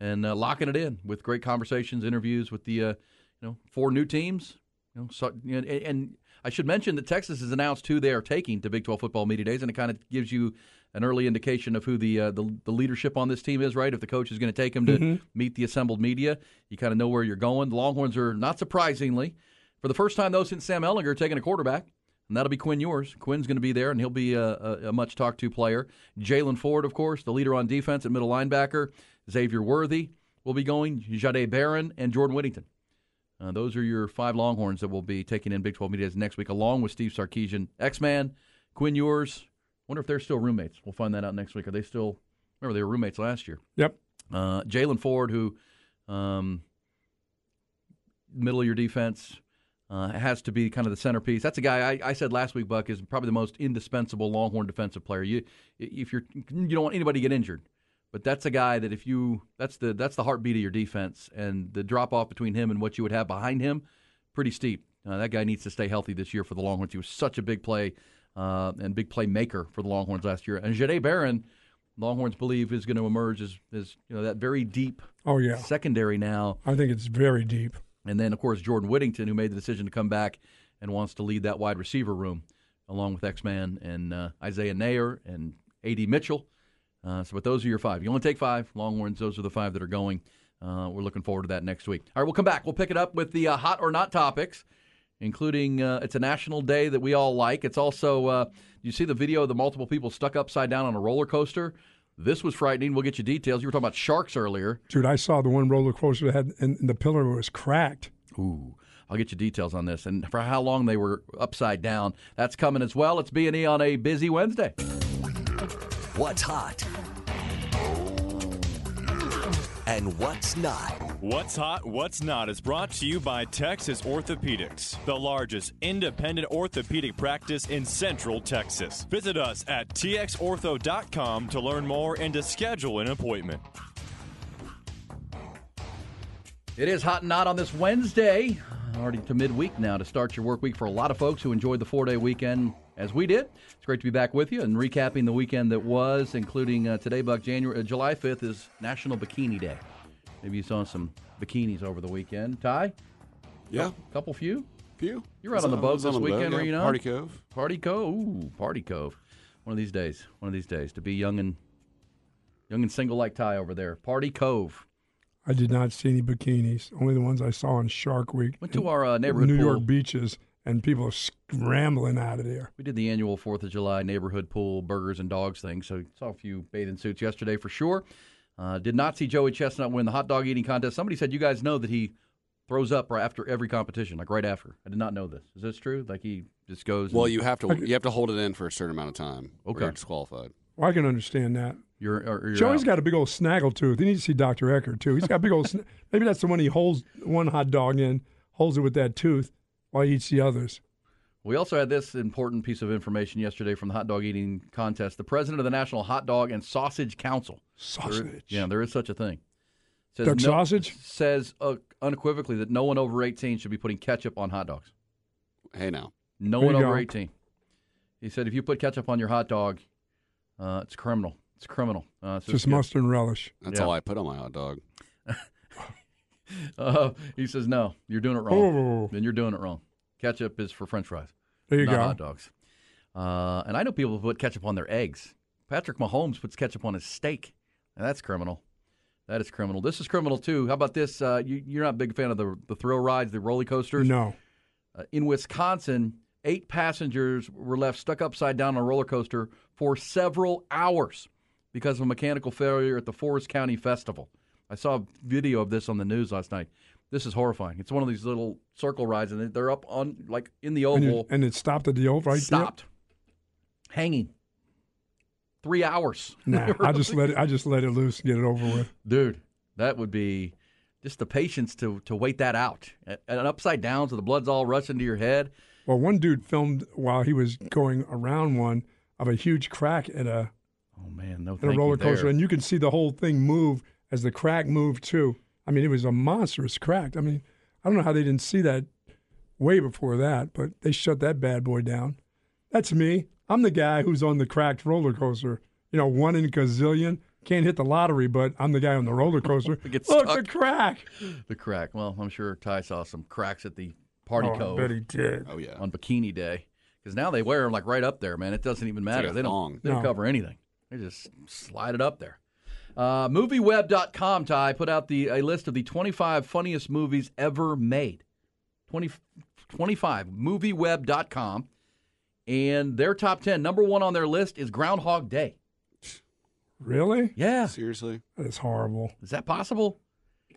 Speaker 1: And uh, locking it in with great conversations, interviews with the uh, you know four new teams. You know, so, and, and I should mention that Texas has announced who they are taking to Big 12 football media days, and it kind of gives you an early indication of who the, uh, the, the leadership on this team is. Right, if the coach is going to take them to mm-hmm. meet the assembled media, you kind of know where you're going. The Longhorns are not surprisingly for the first time, though, since Sam Ehlinger taking a quarterback, and that'll be Quinn Ewers. Quinn's going to be there, and he'll be a, a, a much talked to player. Jaylan Ford, of course, the leader on defense at middle linebacker. Xavier Worthy will be going. Jahdae Barron and Jordan Whittington. Uh, those are your five Longhorns that will be taking in Big 12 media next week, along with Steve Sarkisian, X Man, Quinn Ewers. Wonder if they're still roommates. We'll find that out next week. Are they still? Remember, they were roommates last year.
Speaker 2: Yep.
Speaker 1: Uh, Jaylan Ford, who um, middle of your defense, uh, has to be kind of the centerpiece. That's a guy I, I, said last week, Buck, is probably the most indispensable Longhorn defensive player. You, if you're, you don't want anybody to get injured, but that's a guy that if you, that's the that's the heartbeat of your defense, and the drop off between him and what you would have behind him, pretty steep. Uh, that guy needs to stay healthy this year for the Longhorns. He was such a big play uh, and big play maker for the Longhorns last year. And Jahdae Barron, Longhorns believe is going to emerge as, as you know that very deep.
Speaker 2: Oh yeah,
Speaker 1: secondary now.
Speaker 2: I think it's very deep.
Speaker 1: And then, of course, Jordan Whittington, who made the decision to come back and wants to lead that wide receiver room, along with X Man and uh, Isaiah Neyor and A.D. Mitchell. Uh, so, but those are your five. You only take five. Longhorns, those are the five that are going. Uh, we're looking forward to that next week. All right, we'll come back. We'll pick it up with the uh, hot or not topics, including uh, it's a national day that we all like. It's also, uh, you see the video of the multiple people stuck upside down on a roller coaster? This was frightening. We'll get you details. You were talking about sharks earlier.
Speaker 2: Dude, I saw the one roller coaster that had, and the pillar was cracked.
Speaker 1: Ooh. I'll get you details on this and for how long they were upside down. That's coming as well. It's B&E on a busy Wednesday.
Speaker 6: What's hot? And what's not.
Speaker 7: What's Hot, What's Not is brought to you by Texas Orthopedics, the largest independent orthopedic practice in Central Texas. Visit us at txortho.com to learn more and to schedule an appointment.
Speaker 1: It is hot and not on this Wednesday, already to midweek now to start your work week for a lot of folks who enjoyed the four day weekend as we did. It's great to be back with you and recapping the weekend that was, including uh, today, Buck. January, uh, July 5th is National Bikini Day. Maybe you saw some bikinis over the weekend. Ty?
Speaker 3: Yeah.
Speaker 1: A couple few?
Speaker 3: Few.
Speaker 1: You're out on the boat this weekend,
Speaker 3: boat,
Speaker 1: yeah. you know?
Speaker 3: Party Cove.
Speaker 1: Party Cove. Ooh, Party Cove. One of these days. One of these days to be young and young and single like Ty over there. Party Cove.
Speaker 2: I did not see any bikinis. Only the ones I saw on Shark Week.
Speaker 1: Went to our uh, neighborhood
Speaker 2: New
Speaker 1: pool.
Speaker 2: York beaches and people are scrambling out of there.
Speaker 1: We did the annual Fourth of July neighborhood pool burgers and dogs thing, so saw a few bathing suits yesterday for sure. Uh, did not see Joey Chestnut win the hot dog eating contest. Somebody said you guys know that he throws up right after every competition, like right after. I did not know this. Is this true? Like he just goes.
Speaker 3: Well, you have to you have to hold it in for a certain amount of time.
Speaker 1: Okay,
Speaker 3: you're disqualified.
Speaker 2: Well, I can understand that.
Speaker 1: You're, or, you're
Speaker 2: Joey's
Speaker 1: out.
Speaker 2: got a big old snaggle tooth. He needs to see Doctor Eckert too. He's got a big old. sn- [laughs] maybe that's the one he holds one hot dog in, holds it with that tooth while he eats the others.
Speaker 1: We also had this important piece of information yesterday from the hot dog eating contest. The president of the National Hot Dog and Sausage Council.
Speaker 2: Sausage.
Speaker 1: There, yeah, there is such a thing.
Speaker 2: Says Duck
Speaker 1: no,
Speaker 2: sausage?
Speaker 1: Says uh, unequivocally that no one over 18 should be putting ketchup on hot dogs.
Speaker 3: Hey, now.
Speaker 1: No
Speaker 2: There
Speaker 1: one over
Speaker 2: go.
Speaker 1: 18. He said if you put ketchup on your hot dog, uh, it's criminal. It's criminal. Uh, so
Speaker 2: Just
Speaker 1: good.
Speaker 2: mustard and relish.
Speaker 3: That's
Speaker 1: Yeah.
Speaker 3: all I put on my hot dog. [laughs]
Speaker 1: Uh, he says no. You're doing it wrong. Then you're doing it wrong. Ketchup is for French fries.
Speaker 2: There you go.
Speaker 1: hot dogs. Uh, and I know people who put ketchup on their eggs. Patrick Mahomes puts ketchup on his steak. And that's criminal. That is criminal. This is criminal too. How about this? Uh, you, you're not a big fan of the the thrill rides, the roller coasters.
Speaker 2: No.
Speaker 1: Uh, in Wisconsin, eight passengers were left stuck upside down on a roller coaster for several hours because of a mechanical failure at the Forest County Festival. I saw a video of this on the news last night. This is horrifying. It's one of these little circle rides, and they're up on like in the
Speaker 2: And, you-
Speaker 1: oval,
Speaker 2: and it stopped at the old right there?
Speaker 1: stopped, hanging. Three hours. [laughs]
Speaker 2: Nah, I just let it. I just let it loose and get it over with.
Speaker 1: dude. That would be just the patience to to wait that out and and upside down, so the blood's all rushing to your head.
Speaker 2: Well, one dude filmed while he was going around one of a huge crack at a
Speaker 1: Oh man, no
Speaker 2: at a roller coaster,
Speaker 1: there.
Speaker 2: and you can see the whole thing move as the crack moved too. I mean, it was a monstrous crack. I mean, I don't know how they didn't see that way before that, but they shut that bad boy down. That's me. I'm the guy who's on the cracked roller coaster. You know, one in a gazillion. Can't hit the lottery, but I'm the guy on the roller coaster. [laughs]
Speaker 1: Gets
Speaker 2: Look,
Speaker 1: stuck.
Speaker 2: the crack.
Speaker 1: The crack. Well, I'm sure Ty saw some cracks at the party
Speaker 2: Oh, I bet he did.
Speaker 3: Oh yeah.
Speaker 1: on Bikini Day because now they wear them like right up there, man. It doesn't even matter.
Speaker 3: like
Speaker 1: they don't.
Speaker 3: thong.
Speaker 1: They don't
Speaker 2: No.
Speaker 1: cover anything. They just slide it up there. Uh, MovieWeb.com, Ty put out the a list of the 25 funniest movies ever made. 20, 25 MovieWeb.com, and their top 10. Number one on their list is Groundhog Day.
Speaker 2: Really?
Speaker 1: Yeah,
Speaker 3: Seriously.
Speaker 2: That is horrible.
Speaker 1: is that possible?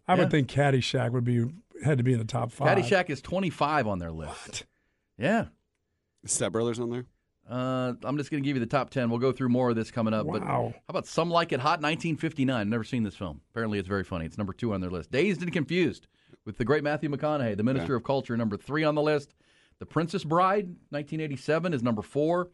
Speaker 2: I
Speaker 1: Yeah.
Speaker 2: would think Caddyshack would be had to be in the top five.
Speaker 1: Caddyshack is 25 on their list. Yeah.
Speaker 3: Step Brothers on there.
Speaker 1: Uh, I'm just going to give you the top 10. We'll go through more of this coming up. But how about Some Like It Hot 1959? Never seen this film. Apparently, it's very funny. It's number two on their list. Dazed and Confused with the great Matthew McConaughey, the Minister of Culture, number three on the list. The Princess Bride 1987 is number four.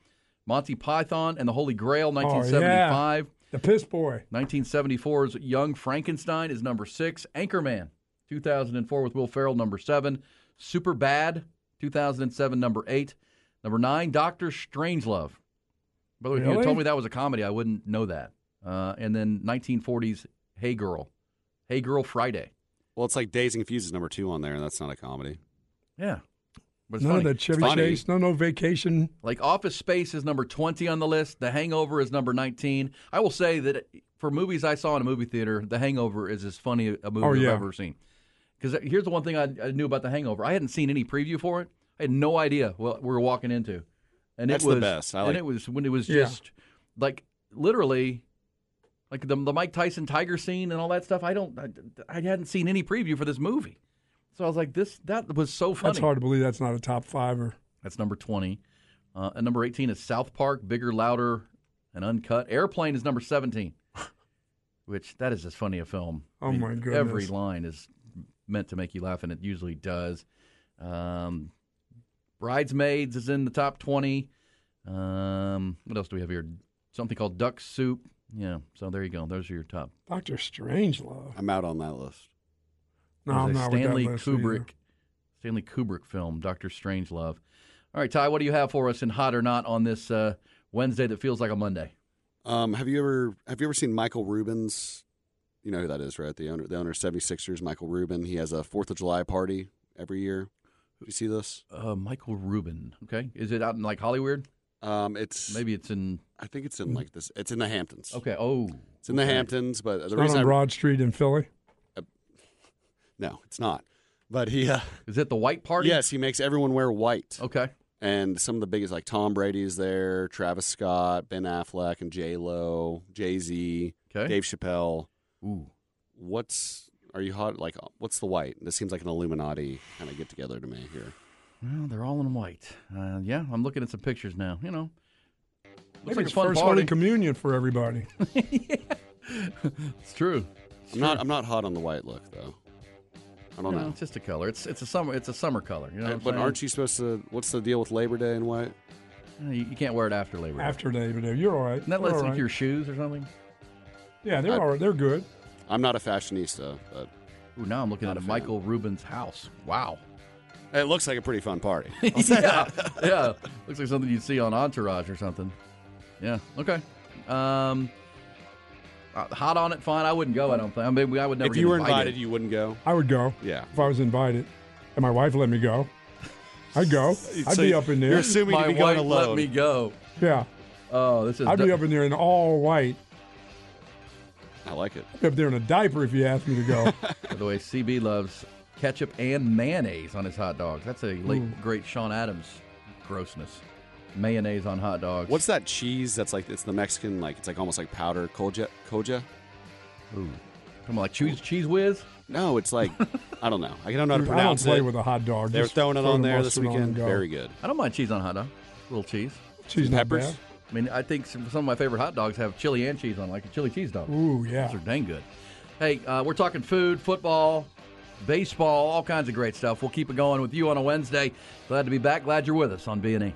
Speaker 1: Monty Python and the Holy Grail 1975.
Speaker 2: The Piss Boy.
Speaker 1: 1974's Young Frankenstein is number six. Anchorman, 2004 with Will Ferrell, number seven. Superbad, 2007, number eight. Number nine, Doctor Strangelove. By the way, if you had told me that was a comedy, I wouldn't know that. Uh, and then 1940s Hey Girl, Hey Girl Friday.
Speaker 3: Well, it's like Dazed and Confused is number two on there, and that's not a comedy.
Speaker 1: Yeah. But it's
Speaker 2: None
Speaker 1: funny.
Speaker 2: of that Chevy
Speaker 3: funny.
Speaker 2: Chase. No, no vacation.
Speaker 1: Like Office Space is number 20 on the list. The Hangover is number 19. I will say that for movies I saw in a movie theater, The Hangover is as funny a movie
Speaker 2: Oh,
Speaker 1: I've
Speaker 2: yeah.
Speaker 1: ever seen. Because here's the one thing I, I knew about The Hangover. I hadn't seen any preview for it. I had no idea what we were walking into. And
Speaker 3: That's
Speaker 1: it
Speaker 3: the
Speaker 1: was,
Speaker 3: best. I
Speaker 1: and it was when it was
Speaker 2: Yeah.
Speaker 1: just like literally like the, the Mike Tyson tiger scene and all that stuff. I don't, I, I hadn't seen any preview for this movie. So I was like, this, that was so funny.
Speaker 2: That's hard to believe that's not a top fiver.
Speaker 1: That's number 20. Uh, and number 18 is South Park, Bigger, Louder, and Uncut. Airplane is number 17, [laughs] which that is as funny a film.
Speaker 2: Oh, my
Speaker 1: Every line is meant to make you laugh, and it usually does. Um, Bridesmaids is in the top 20. Um, what else do we have here? Something called Duck Soup. Yeah, so there you go. Those are your top.
Speaker 2: Doctor Strangelove.
Speaker 3: I'm out on that list.
Speaker 2: No, I'm
Speaker 1: a
Speaker 2: not with that
Speaker 1: Stanley
Speaker 2: list
Speaker 1: Kubrick.
Speaker 2: either.
Speaker 1: Stanley Kubrick film, Doctor Strangelove. All right, Ty, what do you have for us in Hot or Not on this uh, Wednesday that feels like a Monday?
Speaker 3: Um, have you ever have you ever seen Michael Rubin's? You know who that is, right? The owner, the owner of 76ers, Michael Rubin. He has a Fourth of July party every year. Did you see this?
Speaker 1: Uh, Michael Rubin. Okay, is it out in like Hollywood?
Speaker 3: Um, it's
Speaker 1: Maybe it's in.
Speaker 3: I think it's in like this. It's in the Hamptons.
Speaker 1: Okay. Oh,
Speaker 3: It's in the
Speaker 1: okay.
Speaker 3: Hamptons, but
Speaker 2: It's
Speaker 3: the
Speaker 2: not
Speaker 3: reason
Speaker 2: on
Speaker 3: I,
Speaker 2: Broad Street in Philly.
Speaker 3: no, it's not. But he, uh,
Speaker 1: Is it the White Party?
Speaker 3: yes, he makes everyone wear white.
Speaker 1: Okay.
Speaker 3: And some of the biggest, like Tom Brady's there, Travis Scott, Ben Affleck, and J Lo, Jay Z,
Speaker 1: Okay.
Speaker 3: Dave Chappelle.
Speaker 1: Ooh.
Speaker 3: What's are you hot? Like, what's the white? This seems like an Illuminati kind of get together to me here.
Speaker 1: Well, they're all in white. Uh, yeah, I'm looking at some pictures now. You know, looks
Speaker 2: Maybe
Speaker 1: like
Speaker 2: it's
Speaker 1: a fun
Speaker 2: first
Speaker 1: party.
Speaker 2: Holy Communion for everybody. [laughs]
Speaker 1: It's true.
Speaker 3: I'm not. I'm not hot on the white look though. I don't
Speaker 1: You know,
Speaker 3: know.
Speaker 1: it's just a color. It's it's a summer. It's a summer color. You know. What I'm
Speaker 3: but
Speaker 1: saying?
Speaker 3: aren't you supposed to? What's the deal with Labor Day and white?
Speaker 1: Uh, You, you can't wear it after Labor Day.
Speaker 2: After David, you're all right.
Speaker 1: Isn't that
Speaker 2: You're
Speaker 1: like
Speaker 2: all right.
Speaker 1: your shoes or something?
Speaker 2: Yeah, they're
Speaker 3: I-
Speaker 2: all right. They're good.
Speaker 3: I'm not a fashionista, but
Speaker 1: Ooh, now I'm looking
Speaker 3: Not
Speaker 1: at
Speaker 3: a fan.
Speaker 1: Michael Rubin's house. Wow.
Speaker 3: it looks like a pretty fun party. [laughs]
Speaker 1: yeah, yeah. Looks like something you'd see on Entourage or something. Yeah. Okay. Um, uh, hot on it, fine. I wouldn't go. I don't think. I mean, I would never.
Speaker 3: if
Speaker 1: get
Speaker 3: you were
Speaker 1: invited.
Speaker 3: invited, you wouldn't go.
Speaker 2: I would go.
Speaker 3: Yeah.
Speaker 2: If I was invited, and my wife let me go, I'd go. [laughs] I'd be up in there.
Speaker 3: You're assuming
Speaker 1: My
Speaker 3: to be going
Speaker 1: wife let me go.
Speaker 2: yeah.
Speaker 1: Oh, this is.
Speaker 2: I'd be up in there in all white.
Speaker 3: I like it.
Speaker 2: I'd be up there in a diaper if you asked me to go. [laughs]
Speaker 1: By the way, CB loves ketchup and mayonnaise on his hot dogs. That's a late
Speaker 2: Ooh.
Speaker 1: great Sean Adams grossness. Mayonnaise on hot dogs.
Speaker 3: What's that cheese? That's like it's the Mexican, like it's like almost like powder koja. Koja?
Speaker 1: Ooh. Come on, like cheese, cheese whiz.
Speaker 3: No, it's like [laughs] I don't know. I don't know how to
Speaker 2: Dude, I don't
Speaker 3: pronounce
Speaker 2: play
Speaker 3: it.
Speaker 2: with a hot dog.
Speaker 3: They were
Speaker 2: Just
Speaker 3: throwing it on there this
Speaker 2: mustard on and
Speaker 3: weekend. Very good.
Speaker 1: I don't mind cheese on hot dog. A little cheese.
Speaker 2: Cheese not
Speaker 3: Peppers.
Speaker 1: I mean, I think some, some of my favorite hot dogs have chili and cheese on, like a chili cheese dog.
Speaker 2: Ooh, yeah.
Speaker 1: Those are dang good. Hey, uh, we're talking food, football, baseball, all kinds of great stuff. We'll keep it going with you on a Wednesday. Glad to be back. Glad you're with us on B&E.